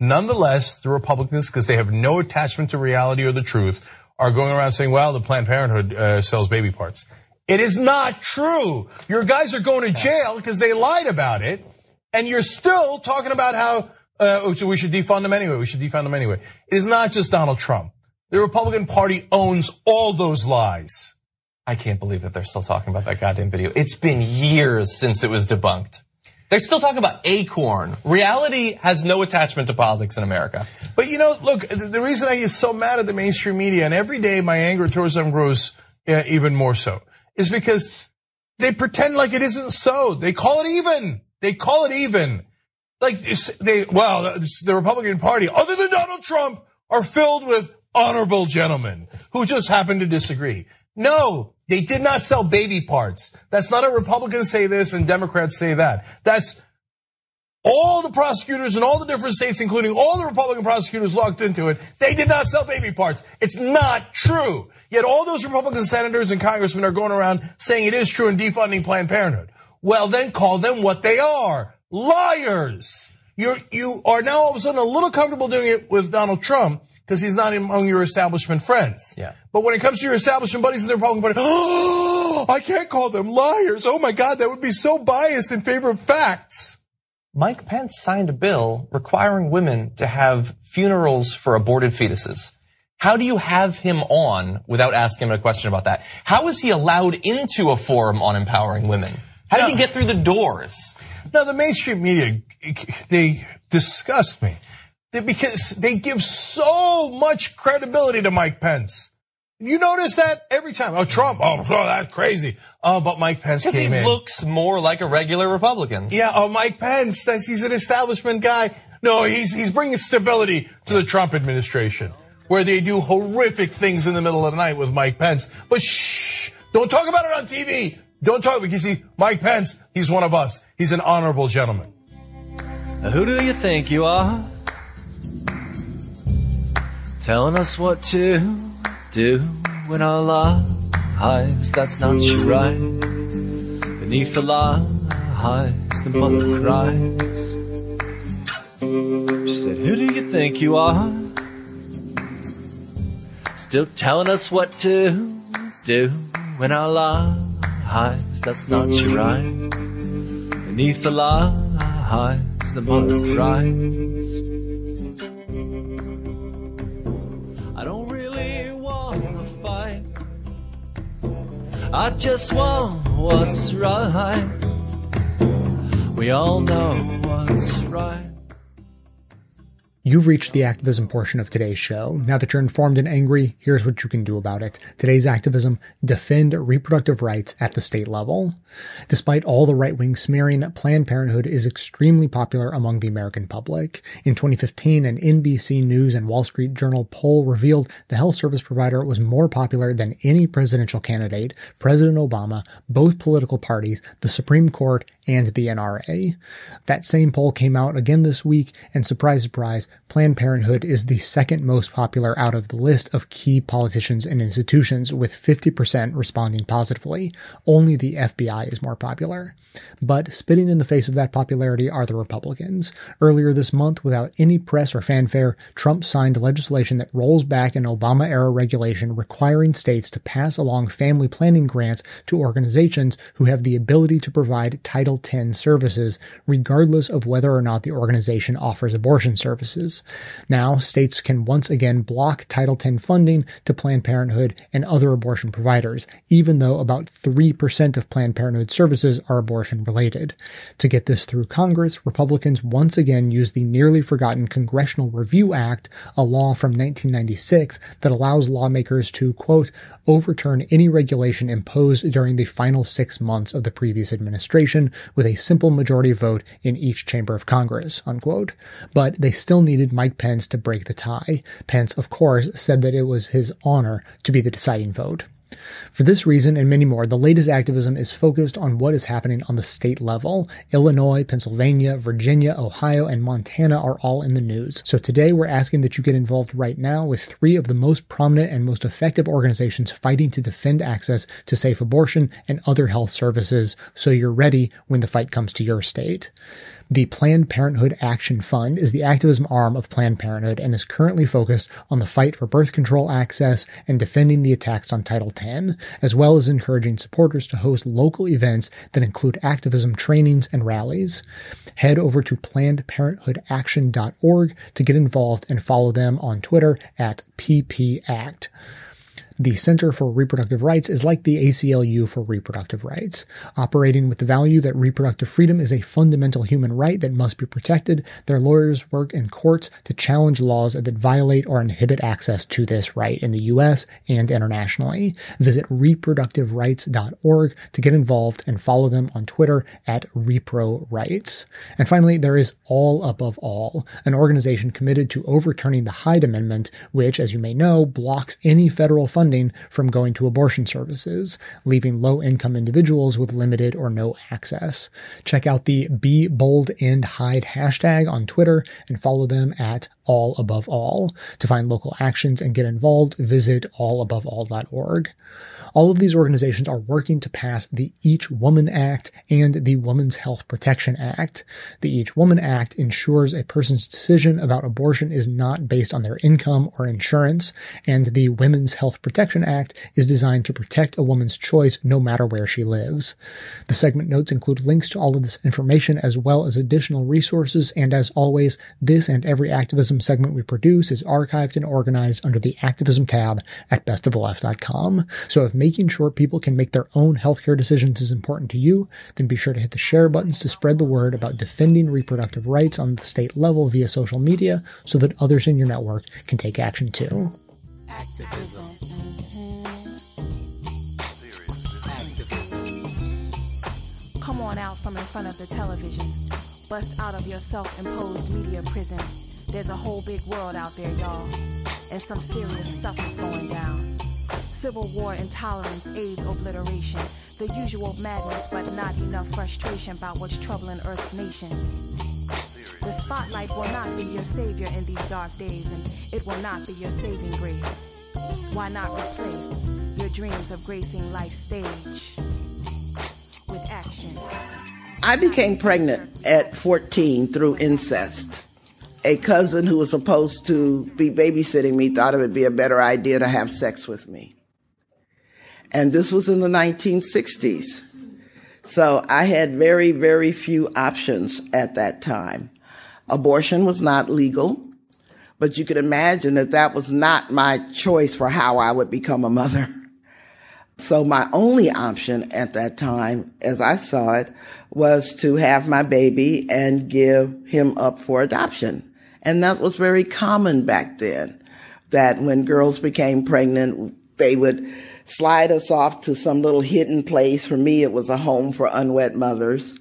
Speaker 20: Nonetheless, the Republicans, because they have no attachment to reality or the truth, are going around saying, well, the Planned Parenthood uh, sells baby parts. It is not true. Your guys are going to jail because they lied about it, and you're still talking about how uh, so we should defund them anyway. We should defund them anyway. It is not just Donald Trump. The Republican Party owns all those lies.
Speaker 19: I can't believe that they're still talking about that goddamn video. It's been years since it was debunked. They're still talk about acorn. Reality has no attachment to politics in America.
Speaker 20: But you know, look, the reason I get so mad at the mainstream media, and every day my anger towards them grows even more so, is because they pretend like it isn't so. They call it even. They call it even. Like they, well, the Republican Party, other than Donald Trump, are filled with honorable gentlemen who just happen to disagree. No, they did not sell baby parts. That's not a Republicans say this and Democrats say that. That's all the prosecutors in all the different states, including all the Republican prosecutors locked into it, they did not sell baby parts. It's not true. Yet all those Republican senators and congressmen are going around saying it is true and defunding Planned Parenthood. Well, then call them what they are. Liars. You're, you are now all of a sudden a little comfortable doing it with Donald Trump because he's not among your establishment friends.
Speaker 19: Yeah.
Speaker 20: But when it comes to your establishment buddies in the Republican Party, oh, I can't call them liars. Oh my God, that would be so biased in favor of facts.
Speaker 19: Mike Pence signed a bill requiring women to have funerals for aborted fetuses. How do you have him on without asking him a question about that? How is he allowed into a forum on empowering women? How did he get through the doors?
Speaker 20: Now, the mainstream media, they disgust me because they give so much credibility to Mike Pence. You notice that every time. Oh, Trump. Oh, oh that's crazy. Oh, but Mike Pence
Speaker 19: Because he
Speaker 20: in.
Speaker 19: looks more like a regular Republican.
Speaker 20: Yeah. Oh, Mike Pence. That's, he's an establishment guy. No, he's he's bringing stability to the Trump administration, where they do horrific things in the middle of the night with Mike Pence. But shh, don't talk about it on TV. Don't talk because he, Mike Pence, he's one of us. He's an honorable gentleman.
Speaker 21: Who do you think you are? Telling us what to do when our lives, that's not right. Beneath the lies, the mother cries. She said, Who do you think you are? Still telling us what to do when our lives, that's not right. Beneath the lies, the mother cries. I just want what's right. We all know what's right.
Speaker 1: You've reached the activism portion of today's show. Now that you're informed and angry, here's what you can do about it. Today's activism, defend reproductive rights at the state level. Despite all the right-wing smearing, Planned Parenthood is extremely popular among the American public. In 2015, an NBC News and Wall Street Journal poll revealed the health service provider was more popular than any presidential candidate, President Obama, both political parties, the Supreme Court, and the NRA. That same poll came out again this week, and surprise, surprise, Planned Parenthood is the second most popular out of the list of key politicians and institutions, with 50% responding positively. Only the FBI is more popular. But spitting in the face of that popularity are the Republicans. Earlier this month, without any press or fanfare, Trump signed legislation that rolls back an Obama era regulation requiring states to pass along family planning grants to organizations who have the ability to provide Title X services, regardless of whether or not the organization offers abortion services. Now, states can once again block Title X funding to Planned Parenthood and other abortion providers, even though about 3% of Planned Parenthood services are abortion related. To get this through Congress, Republicans once again used the nearly forgotten Congressional Review Act, a law from 1996 that allows lawmakers to, quote, overturn any regulation imposed during the final six months of the previous administration with a simple majority vote in each chamber of Congress, unquote. But they still needed Mike Pence to break the tie. Pence, of course, said that it was his honor to be the deciding vote. For this reason and many more, the latest activism is focused on what is happening on the state level. Illinois, Pennsylvania, Virginia, Ohio, and Montana are all in the news. So today we're asking that you get involved right now with three of the most prominent and most effective organizations fighting to defend access to safe abortion and other health services so you're ready when the fight comes to your state. The Planned Parenthood Action Fund is the activism arm of Planned Parenthood and is currently focused on the fight for birth control access and defending the attacks on Title X, as well as encouraging supporters to host local events that include activism trainings and rallies. Head over to plannedparenthoodaction.org to get involved and follow them on Twitter at PPAct. The Center for Reproductive Rights is like the ACLU for reproductive rights. Operating with the value that reproductive freedom is a fundamental human right that must be protected, their lawyers work in courts to challenge laws that violate or inhibit access to this right in the US and internationally. Visit reproductiverights.org to get involved and follow them on Twitter at reprorights. And finally, there is All Above All, an organization committed to overturning the Hyde Amendment, which, as you may know, blocks any federal funding from going to abortion services, leaving low income individuals with limited or no access. Check out the Be Bold End Hyde hashtag on Twitter and follow them at all above all. To find local actions and get involved, visit allaboveall.org. All of these organizations are working to pass the Each Woman Act and the Women's Health Protection Act. The Each Woman Act ensures a person's decision about abortion is not based on their income or insurance, and the Women's Health Protection Act is designed to protect a woman's choice no matter where she lives. The segment notes include links to all of this information as well as additional resources, and as always, this and every activism segment we produce is archived and organized under the activism tab at bestoftheleft.com. So if making sure people can make their own healthcare decisions is important to you, then be sure to hit the share buttons to spread the word about defending reproductive rights on the state level via social media so that others in your network can take action too.
Speaker 3: Activism. Come on out from in front of the television. Bust out of your self-imposed media prison. There's a whole big world out there, y'all. And some serious stuff is going down. Civil war, intolerance, AIDS, obliteration. The usual madness, but not enough frustration about what's troubling Earth's nations. The spotlight will not be your savior in these dark days, and it will not be your saving grace. Why not replace your dreams of gracing life's stage with action?
Speaker 22: I became pregnant at 14 through incest. A cousin who was supposed to be babysitting me thought it would be a better idea to have sex with me. And this was in the 1960s. So I had very, very few options at that time. Abortion was not legal, but you could imagine that that was not my choice for how I would become a mother. So my only option at that time, as I saw it, was to have my baby and give him up for adoption. And that was very common back then, that when girls became pregnant, they would slide us off to some little hidden place. For me, it was a home for unwed mothers.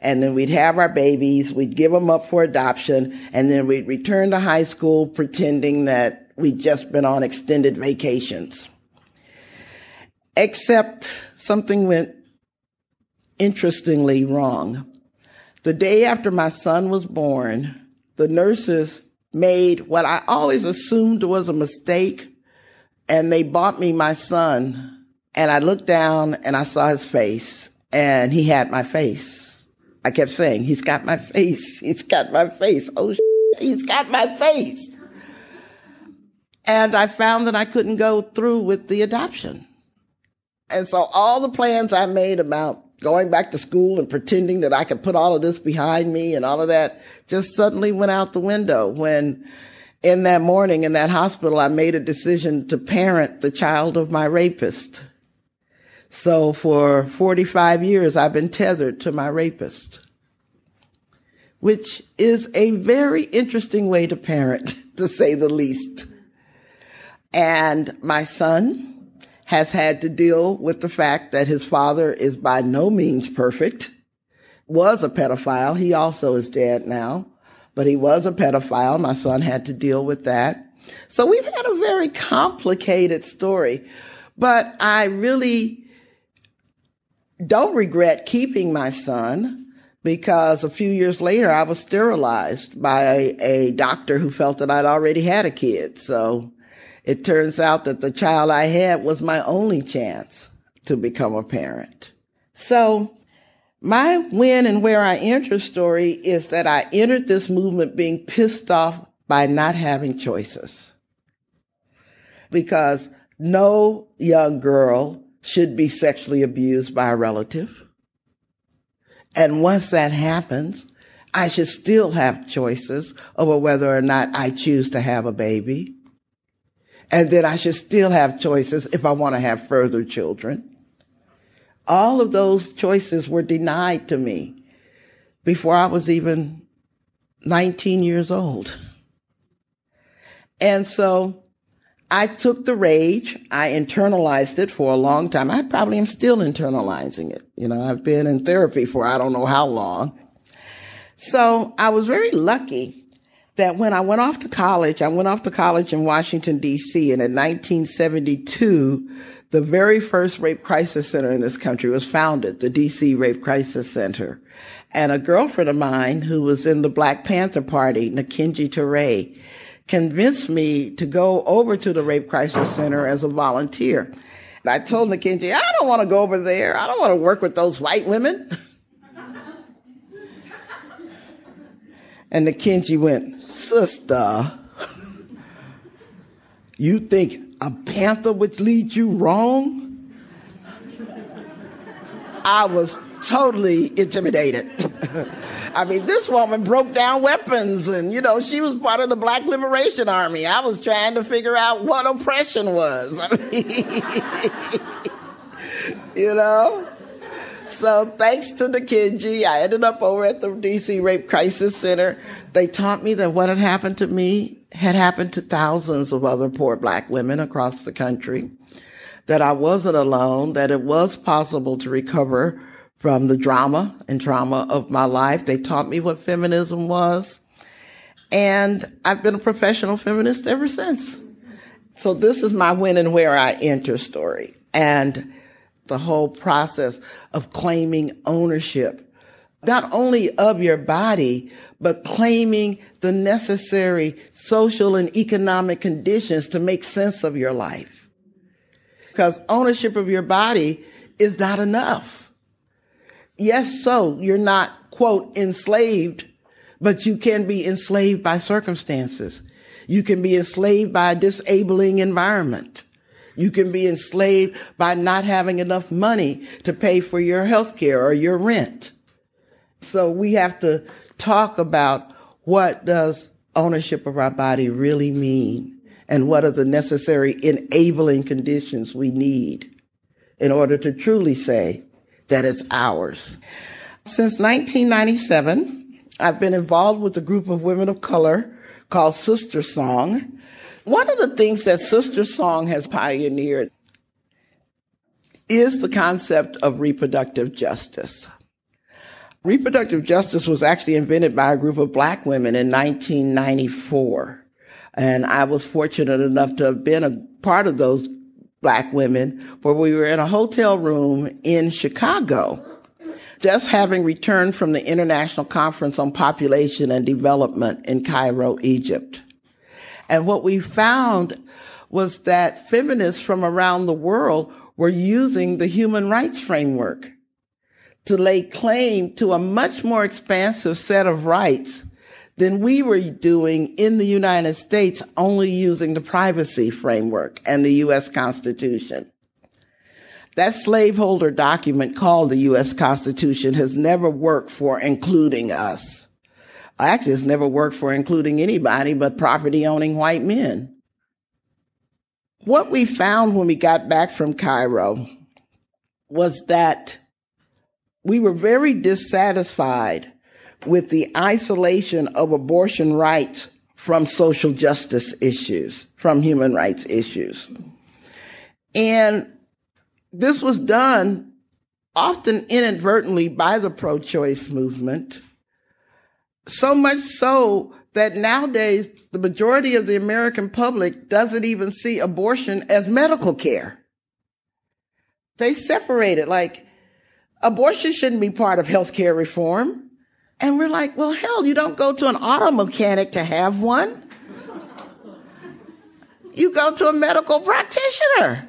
Speaker 22: And then we'd have our babies, we'd give them up for adoption, and then we'd return to high school pretending that we'd just been on extended vacations. Except something went interestingly wrong. The day after my son was born, the nurses made what I always assumed was a mistake, and they bought me my son. And I looked down and I saw his face, and he had my face. I kept saying, He's got my face. He's got my face. Oh, he's got my face. And I found that I couldn't go through with the adoption. And so all the plans I made about going back to school and pretending that I could put all of this behind me and all of that just suddenly went out the window when in that morning in that hospital, I made a decision to parent the child of my rapist. So for 45 years, I've been tethered to my rapist, which is a very interesting way to parent, to say the least. And my son, has had to deal with the fact that his father is by no means perfect, was a pedophile. He also is dead now, but he was a pedophile. My son had to deal with that. So we've had a very complicated story, but I really don't regret keeping my son because a few years later I was sterilized by a, a doctor who felt that I'd already had a kid. So it turns out that the child I had was my only chance to become a parent. So my when and where I enter story is that I entered this movement being pissed off by not having choices. Because no young girl should be sexually abused by a relative. And once that happens, I should still have choices over whether or not I choose to have a baby and that I should still have choices if I want to have further children. All of those choices were denied to me before I was even 19 years old. And so I took the rage. I internalized it for a long time. I probably am still internalizing it. You know, I've been in therapy for I don't know how long. So I was very lucky that when I went off to college, I went off to college in Washington, D.C. And in 1972, the very first rape crisis center in this country was founded, the D.C. Rape Crisis Center. And a girlfriend of mine who was in the Black Panther Party, Nkenge Touré, convinced me to go over to the Rape Crisis Center as a volunteer. And I told Nakinji, I don't want to go over there. I don't want to work with those white women. and Nkenge went, Sister, you think a panther would lead you wrong? I was totally intimidated. I mean, this woman broke down weapons and, you know, she was part of the Black Liberation Army. I was trying to figure out what oppression was. I mean, you know? So thanks to Nkenge, I ended up over at the DC Rape Crisis Center. They taught me that what had happened to me had happened to thousands of other poor black women across the country. That I wasn't alone, that it was possible to recover from the drama and trauma of my life. They taught me what feminism was. And I've been a professional feminist ever since. So this is my when and where I enter story. And the whole process of claiming ownership, not only of your body, but claiming the necessary social and economic conditions to make sense of your life. Because ownership of your body is not enough yes, so you're not, quote, enslaved, but you can be enslaved by circumstances. You can be enslaved by a disabling environment. You can be enslaved by not having enough money to pay for your health care or your rent. So we have to talk about what does ownership of our body really mean and what are the necessary enabling conditions we need in order to truly say that it's ours. Since 1997, I've been involved with a group of women of color called SisterSong. One of the things that SisterSong has pioneered is the concept of reproductive justice. Reproductive justice was actually invented by a group of black women in 1994. And I was fortunate enough to have been a part of those black women where we were in a hotel room in Chicago, just having returned from the International Conference on Population and Development in Cairo, Egypt. And what we found was that feminists from around the world were using the human rights framework to lay claim to a much more expansive set of rights than we were doing in the United States, only using the privacy framework and the U.S. Constitution. That slaveholder document called the U.S. Constitution has never worked for including us. Actually, it's never worked for including anybody but property owning white men. What we found when we got back from Cairo was that we were very dissatisfied with the isolation of abortion rights from social justice issues, from human rights issues. And this was done often inadvertently by the pro choice movement, so much so that nowadays the majority of the American public doesn't even see abortion as medical care. They separate it like abortion shouldn't be part of healthcare reform. And we're like, well, hell, you don't go to an auto mechanic to have one. You go to a medical practitioner.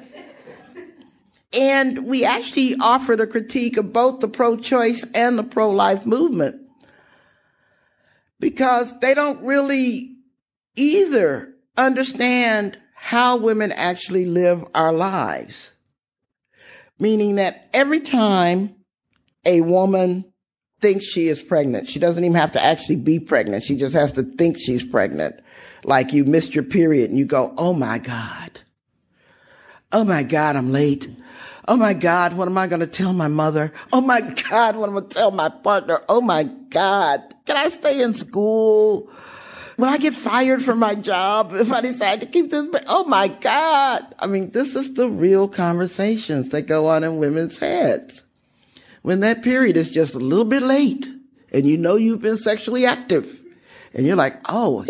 Speaker 22: And we actually offered a critique of both the pro choice and the pro life movement because they don't really either understand how women actually live our lives. Meaning that every time a woman thinks she is pregnant. She doesn't even have to actually be pregnant. She just has to think she's pregnant. like you missed your period and you go, Oh my God. Oh my God, I'm late. Oh my God, what am I going to tell my mother? Oh my God, what am I going to tell my partner? Oh my God, can I stay in school? Will I get fired from my job if I decide to keep this? Oh my God. I mean, this is the real conversations that go on in women's heads. When that period is just a little bit late and you know you've been sexually active and you're like, oh,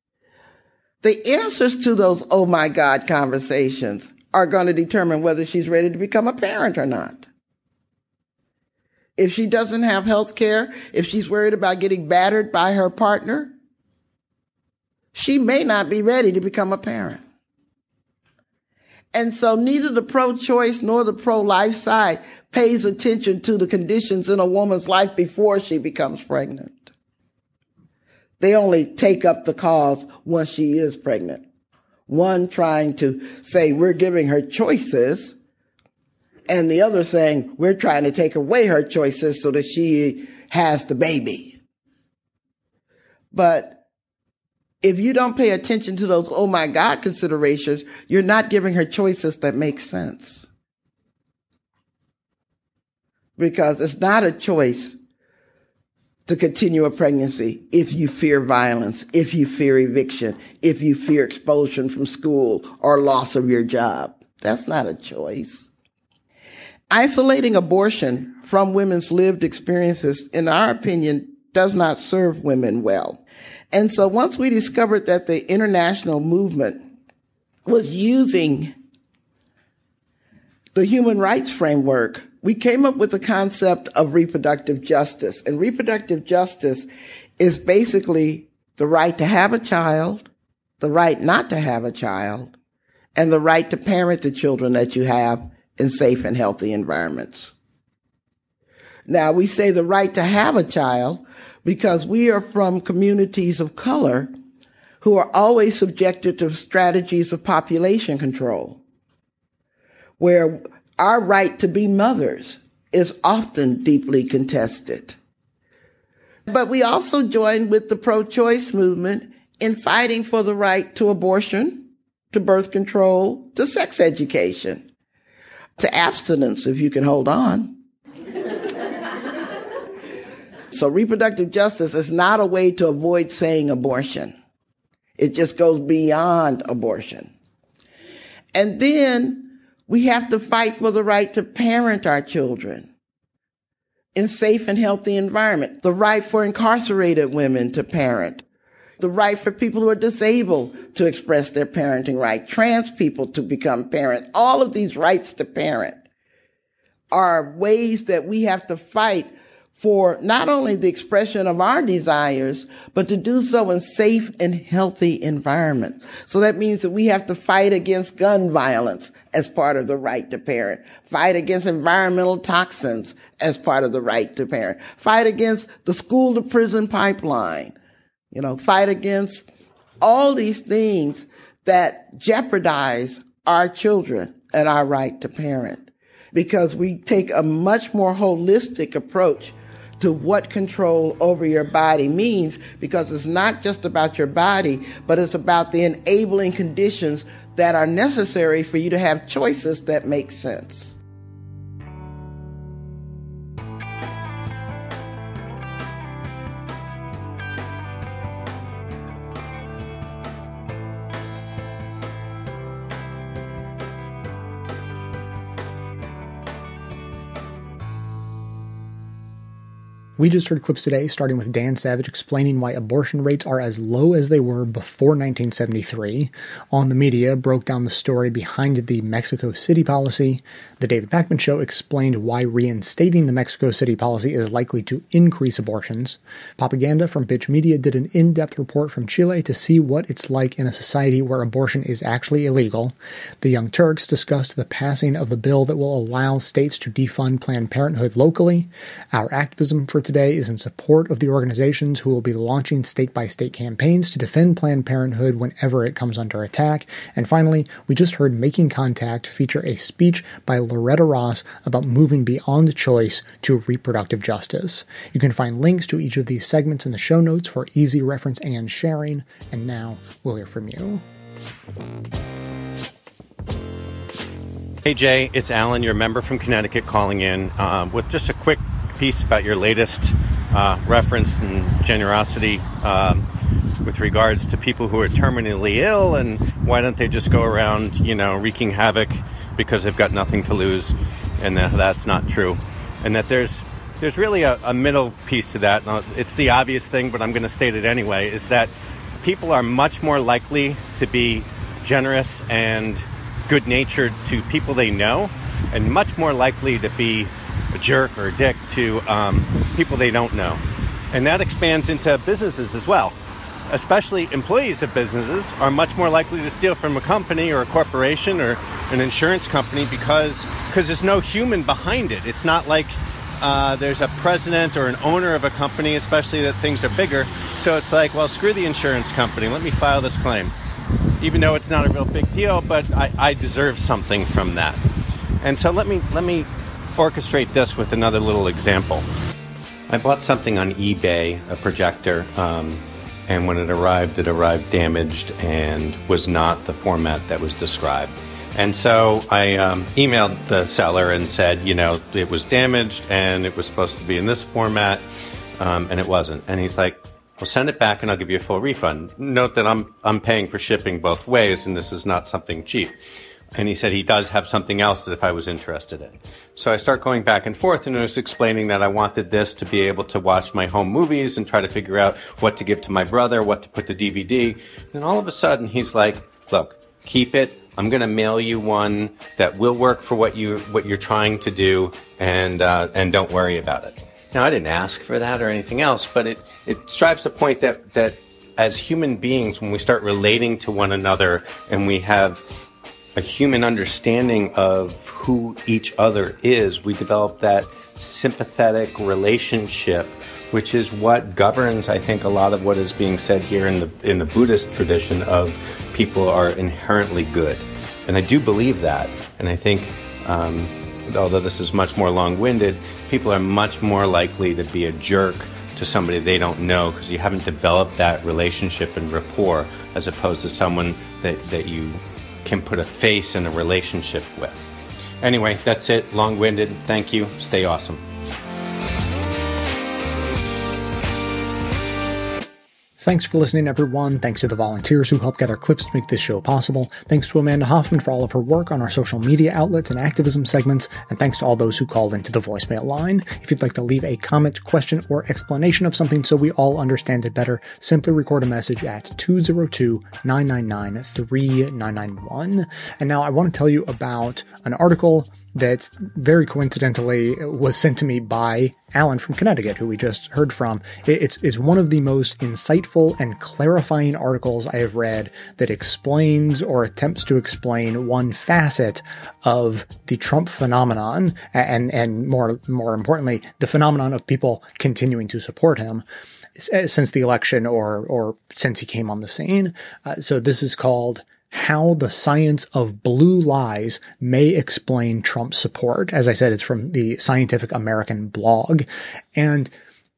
Speaker 22: the answers to those oh my God conversations are going to determine whether she's ready to become a parent or not. If she doesn't have health care, if she's worried about getting battered by her partner, she may not be ready to become a parent. And so neither the pro-choice nor the pro-life side pays attention to the conditions in a woman's life before she becomes pregnant. They only take up the cause once she is pregnant. One trying to say we're giving her choices and the other saying we're trying to take away her choices so that she has the baby. But if you don't pay attention to those oh my God considerations, you're not giving her choices that make sense. Because it's not a choice to continue a pregnancy if you fear violence, if you fear eviction, if you fear expulsion from school or loss of your job. That's not a choice. Isolating abortion from women's lived experiences, in our opinion, does not serve women well. And so once we discovered that the international movement was using the human rights framework, we came up with the concept of reproductive justice. And reproductive justice is basically the right to have a child, the right not to have a child, and the right to parent the children that you have in safe and healthy environments. Now we say the right to have a child because we are from communities of color who are always subjected to strategies of population control, where our right to be mothers is often deeply contested. But we also join with the pro-choice movement in fighting for the right to abortion, to birth control, to sex education, to abstinence if you can hold on. So reproductive justice is not a way to avoid saying abortion. It just goes beyond abortion. And then we have to fight for the right to parent our children in safe and healthy environment. The right for incarcerated women to parent. The right for people who are disabled to express their parenting right. Trans people to become parent. All of these rights to parent are ways that we have to fight for not only the expression of our desires, but to do so in safe and healthy environments. So that means that we have to fight against gun violence as part of the right to parent, fight against environmental toxins as part of the right to parent, fight against the school to prison pipeline, you know, fight against all these things that jeopardize our children and our right to parent because we take a much more holistic approach to what control over your body means because it's not just about your body, but it's about the enabling conditions that are necessary for you to have choices that make sense.
Speaker 1: We just heard clips today, starting with Dan Savage explaining why abortion rates are as low as they were before 1973. On the media, broke down the story behind the Mexico City policy. The David Pakman Show explained why reinstating the Mexico City policy is likely to increase abortions. Popaganda from Bitch Media did an in depth report from Chile to see what it's like in a society where abortion is actually illegal. The Young Turks discussed the passing of the bill that will allow states to defund Planned Parenthood locally. Our activism for today is in support of the organizations who will be launching state by state campaigns to defend Planned Parenthood whenever it comes under attack. And finally, we just heard Making Contact feature a speech by Loretta Ross about moving beyond choice to reproductive justice. You can find links to each of these segments in the show notes for easy reference and sharing. And now we'll hear from you.
Speaker 23: Hey Jay, it's Alan, your member from Connecticut, calling in uh, with just a quick piece about your latest uh, reference and generosity um, with regards to people who are terminally ill, and why don't they just go around, you know, wreaking havoc because they've got nothing to lose, and that that's not true, and that there's there's really a, a middle piece to that. It's the obvious thing, but I'm going to state it anyway. Is that people are much more likely to be generous and good natured to people they know, and much more likely to be a jerk or a dick to um, people they don't know. And that expands into businesses as well. Especially employees of businesses are much more likely to steal from a company or a corporation or an insurance company because because there's no human behind it. It's not like uh, there's a president or an owner of a company, especially that things are bigger. So it's like, well, screw the insurance company. Let me file this claim even though it's not a real big deal, but I, I deserve something from that. And so let me let me orchestrate this with another little example. I bought something on eBay, a projector, um, and when it arrived, it arrived damaged and was not the format that was described. And so I um, emailed the seller and said, you know, it was damaged and it was supposed to be in this format, um, and it wasn't. And he's like, well, send it back and I'll give you a full refund. Note that I'm, I'm paying for shipping both ways and this is not something cheap. And he said he does have something else that if I was interested in. So I start going back and forth and I was explaining that I wanted this to be able to watch my home movies and try to figure out what to give to my brother, what to put the DVD. And all of a sudden he's like, look, keep it. I'm going to mail you one that will work for what you, what you're trying to do and, uh, and don't worry about it. Now, I didn't ask for that or anything else, but it, it strives the point that, that as human beings, when we start relating to one another and we have a human understanding of who each other is, we develop that sympathetic relationship, which is what governs, I think, a lot of what is being said here in the in the Buddhist tradition of people are inherently good, and I do believe that, and I think. Um, although this is much more long-winded, people are much more likely to be a jerk to somebody they don't know because you haven't developed that relationship and rapport as opposed to someone that, that you can put a face in a relationship with. Anyway, that's it. Long winded. Thank you. Stay awesome.
Speaker 1: Thanks for listening, everyone. Thanks to the volunteers who help gather clips to make this show possible. Thanks to Amanda Hoffman for all of her work on our social media outlets and activism segments. And thanks to all those who called into the voicemail line. If you'd like to leave a comment, question, or explanation of something so we all understand it better, simply record a message at 202-999-3991. And now I want to tell you about an article that very coincidentally was sent to me by Alan from Connecticut, who we just heard from. It's, it's one of the most insightful and clarifying articles I have read that explains or attempts to explain one facet of the Trump phenomenon and, and more, more importantly, the phenomenon of people continuing to support him since the election or, or since he came on the scene. Uh, so this is called how the science of blue lies may explain Trump's support. As I said, it's from the Scientific American blog. And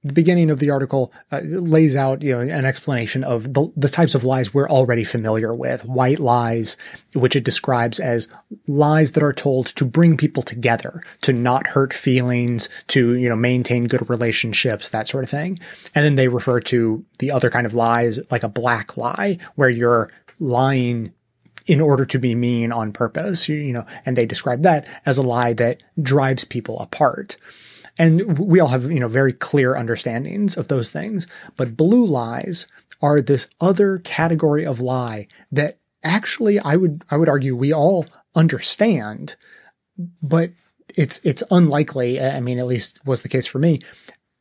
Speaker 1: the beginning of the article uh, lays out, you know, an explanation of the, the types of lies we're already familiar with. White lies, which it describes as lies that are told to bring people together, to not hurt feelings, to, you know, maintain good relationships, that sort of thing. And then they refer to the other kind of lies, like a black lie, where you're lying in order to be mean on purpose, you know, and they describe that as a lie that drives people apart. And we all have, you know, very clear understandings of those things. But blue lies are this other category of lie that actually I would, I would argue we all understand, but it's, it's unlikely. I mean, at least was the case for me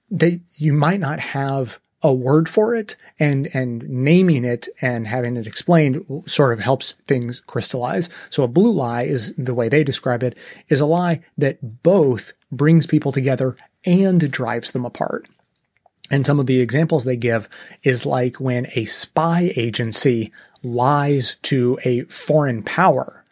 Speaker 1: that you might not have a word for it and, and naming it and having it explained sort of helps things crystallize. So a blue lie is the way they describe it is a lie that both brings people together and drives them apart. And some of the examples they give is like when a spy agency lies to a foreign power.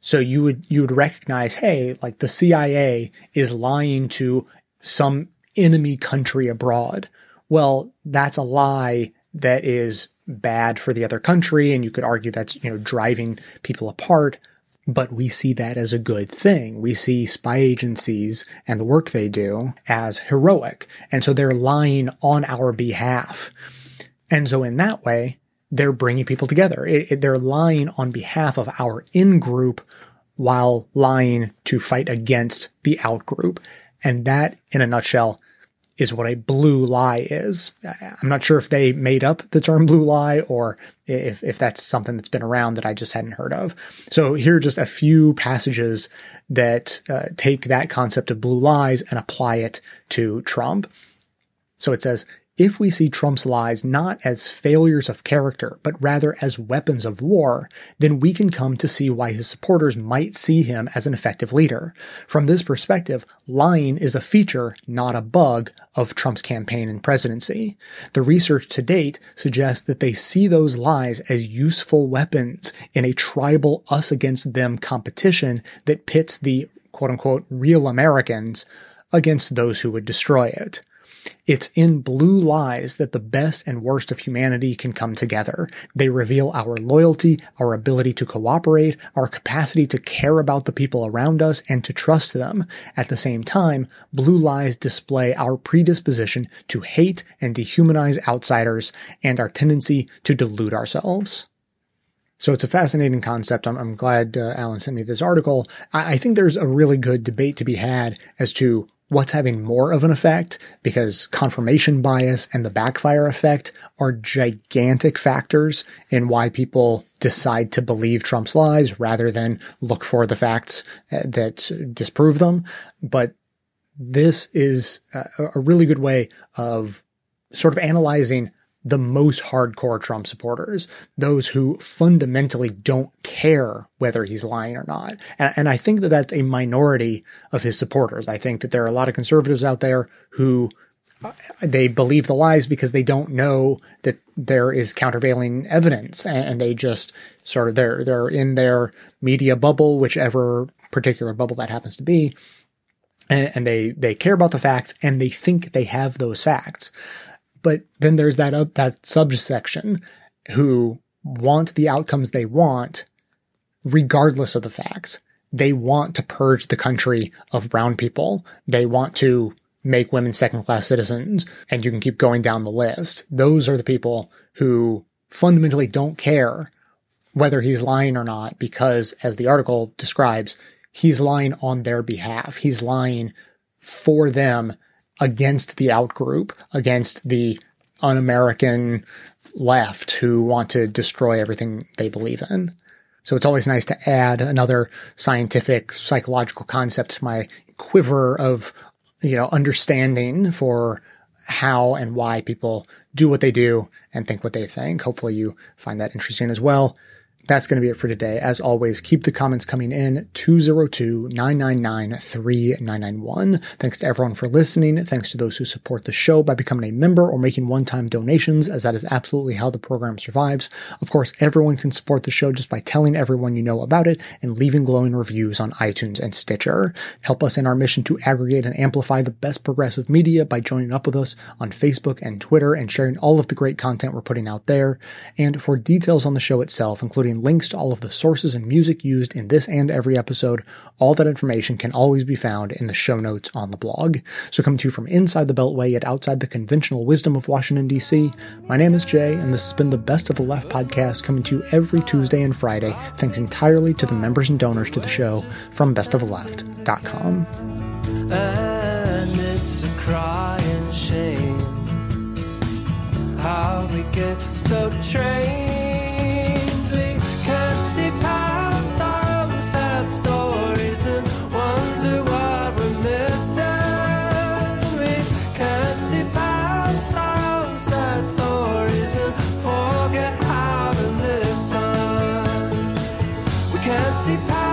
Speaker 1: So you would, you would recognize, hey, like the CIA is lying to some enemy country abroad. Well, that's a lie that is bad for the other country. And you could argue that's, you know, driving people apart. But we see that as a good thing. We see spy agencies and the work they do as heroic. And so they're lying on our behalf. And so in that way, they're bringing people together. It, it, they're lying on behalf of our in group while lying to fight against the out group. And that, in a nutshell, is what a blue lie is. I'm not sure if they made up the term blue lie or if, if that's something that's been around that I just hadn't heard of. So here are just a few passages that uh, take that concept of blue lies and apply it to Trump. So it says, if we see Trump's lies not as failures of character, but rather as weapons of war, then we can come to see why his supporters might see him as an effective leader. From this perspective, lying is a feature, not a bug, of Trump's campaign and presidency. The research to date suggests that they see those lies as useful weapons in a tribal us against them competition that pits the quote unquote real Americans against those who would destroy it. It's in blue lies that the best and worst of humanity can come together. They reveal our loyalty, our ability to cooperate, our capacity to care about the people around us and to trust them. At the same time, blue lies display our predisposition to hate and dehumanize outsiders and our tendency to delude ourselves. So it's a fascinating concept. I'm, I'm glad uh, Alan sent me this article. I, I think there's a really good debate to be had as to what's having more of an effect because confirmation bias and the backfire effect are gigantic factors in why people decide to believe Trump's lies rather than look for the facts uh, that disprove them. But this is a really good way of sort of analyzing the most hardcore Trump supporters, those who fundamentally don't care whether he's lying or not. And, and, I think that that's a minority of his supporters. I think that there are a lot of conservatives out there who uh, they believe the lies because they don't know that there is countervailing evidence and they just sort of they're they're in their media bubble whichever particular bubble that happens to be and, they they care about the facts and they think they have those facts but then there's that, that subsection who want the outcomes they want regardless of the facts. They want to purge the country of brown people. They want to make women second class citizens and you can keep going down the list. Those are the people who fundamentally don't care whether he's lying or not because as the article describes, he's lying on their behalf. He's lying for them against the outgroup, against the un-American left who want to destroy everything they believe in. So it's always nice to add another scientific, psychological concept to my quiver of, you know, understanding for how and why people do what they do and think what they think. Hopefully you find that interesting as well. That's going to be it for today. As always, keep the comments coming in 202-999-3991. Thanks to everyone for listening. Thanks to those who support the show by becoming a member or making one-time donations, as that is absolutely how the program survives. Of course, everyone can support the show just by telling everyone you know about it and leaving glowing reviews on iTunes and Stitcher. Help us in our mission to aggregate and amplify the best progressive media by joining up with us on Facebook and Twitter and sharing all of the great content we're putting out there. And for details on the show itself, including links to all of the sources and music used in this and every episode. All that information can always be found in the show notes on the blog. So coming to you from inside the Beltway yet outside the conventional wisdom of Washington DC, my name is Jay and this has been the Best of the Left podcast coming to you every Tuesday and Friday, thanks entirely to the members and donors to the show from bestoftheleft.com. And it's a crying shame how we get so trained sad stories and wonder what we're missing. We can't see past our sad stories and forget how to listen. We can't see past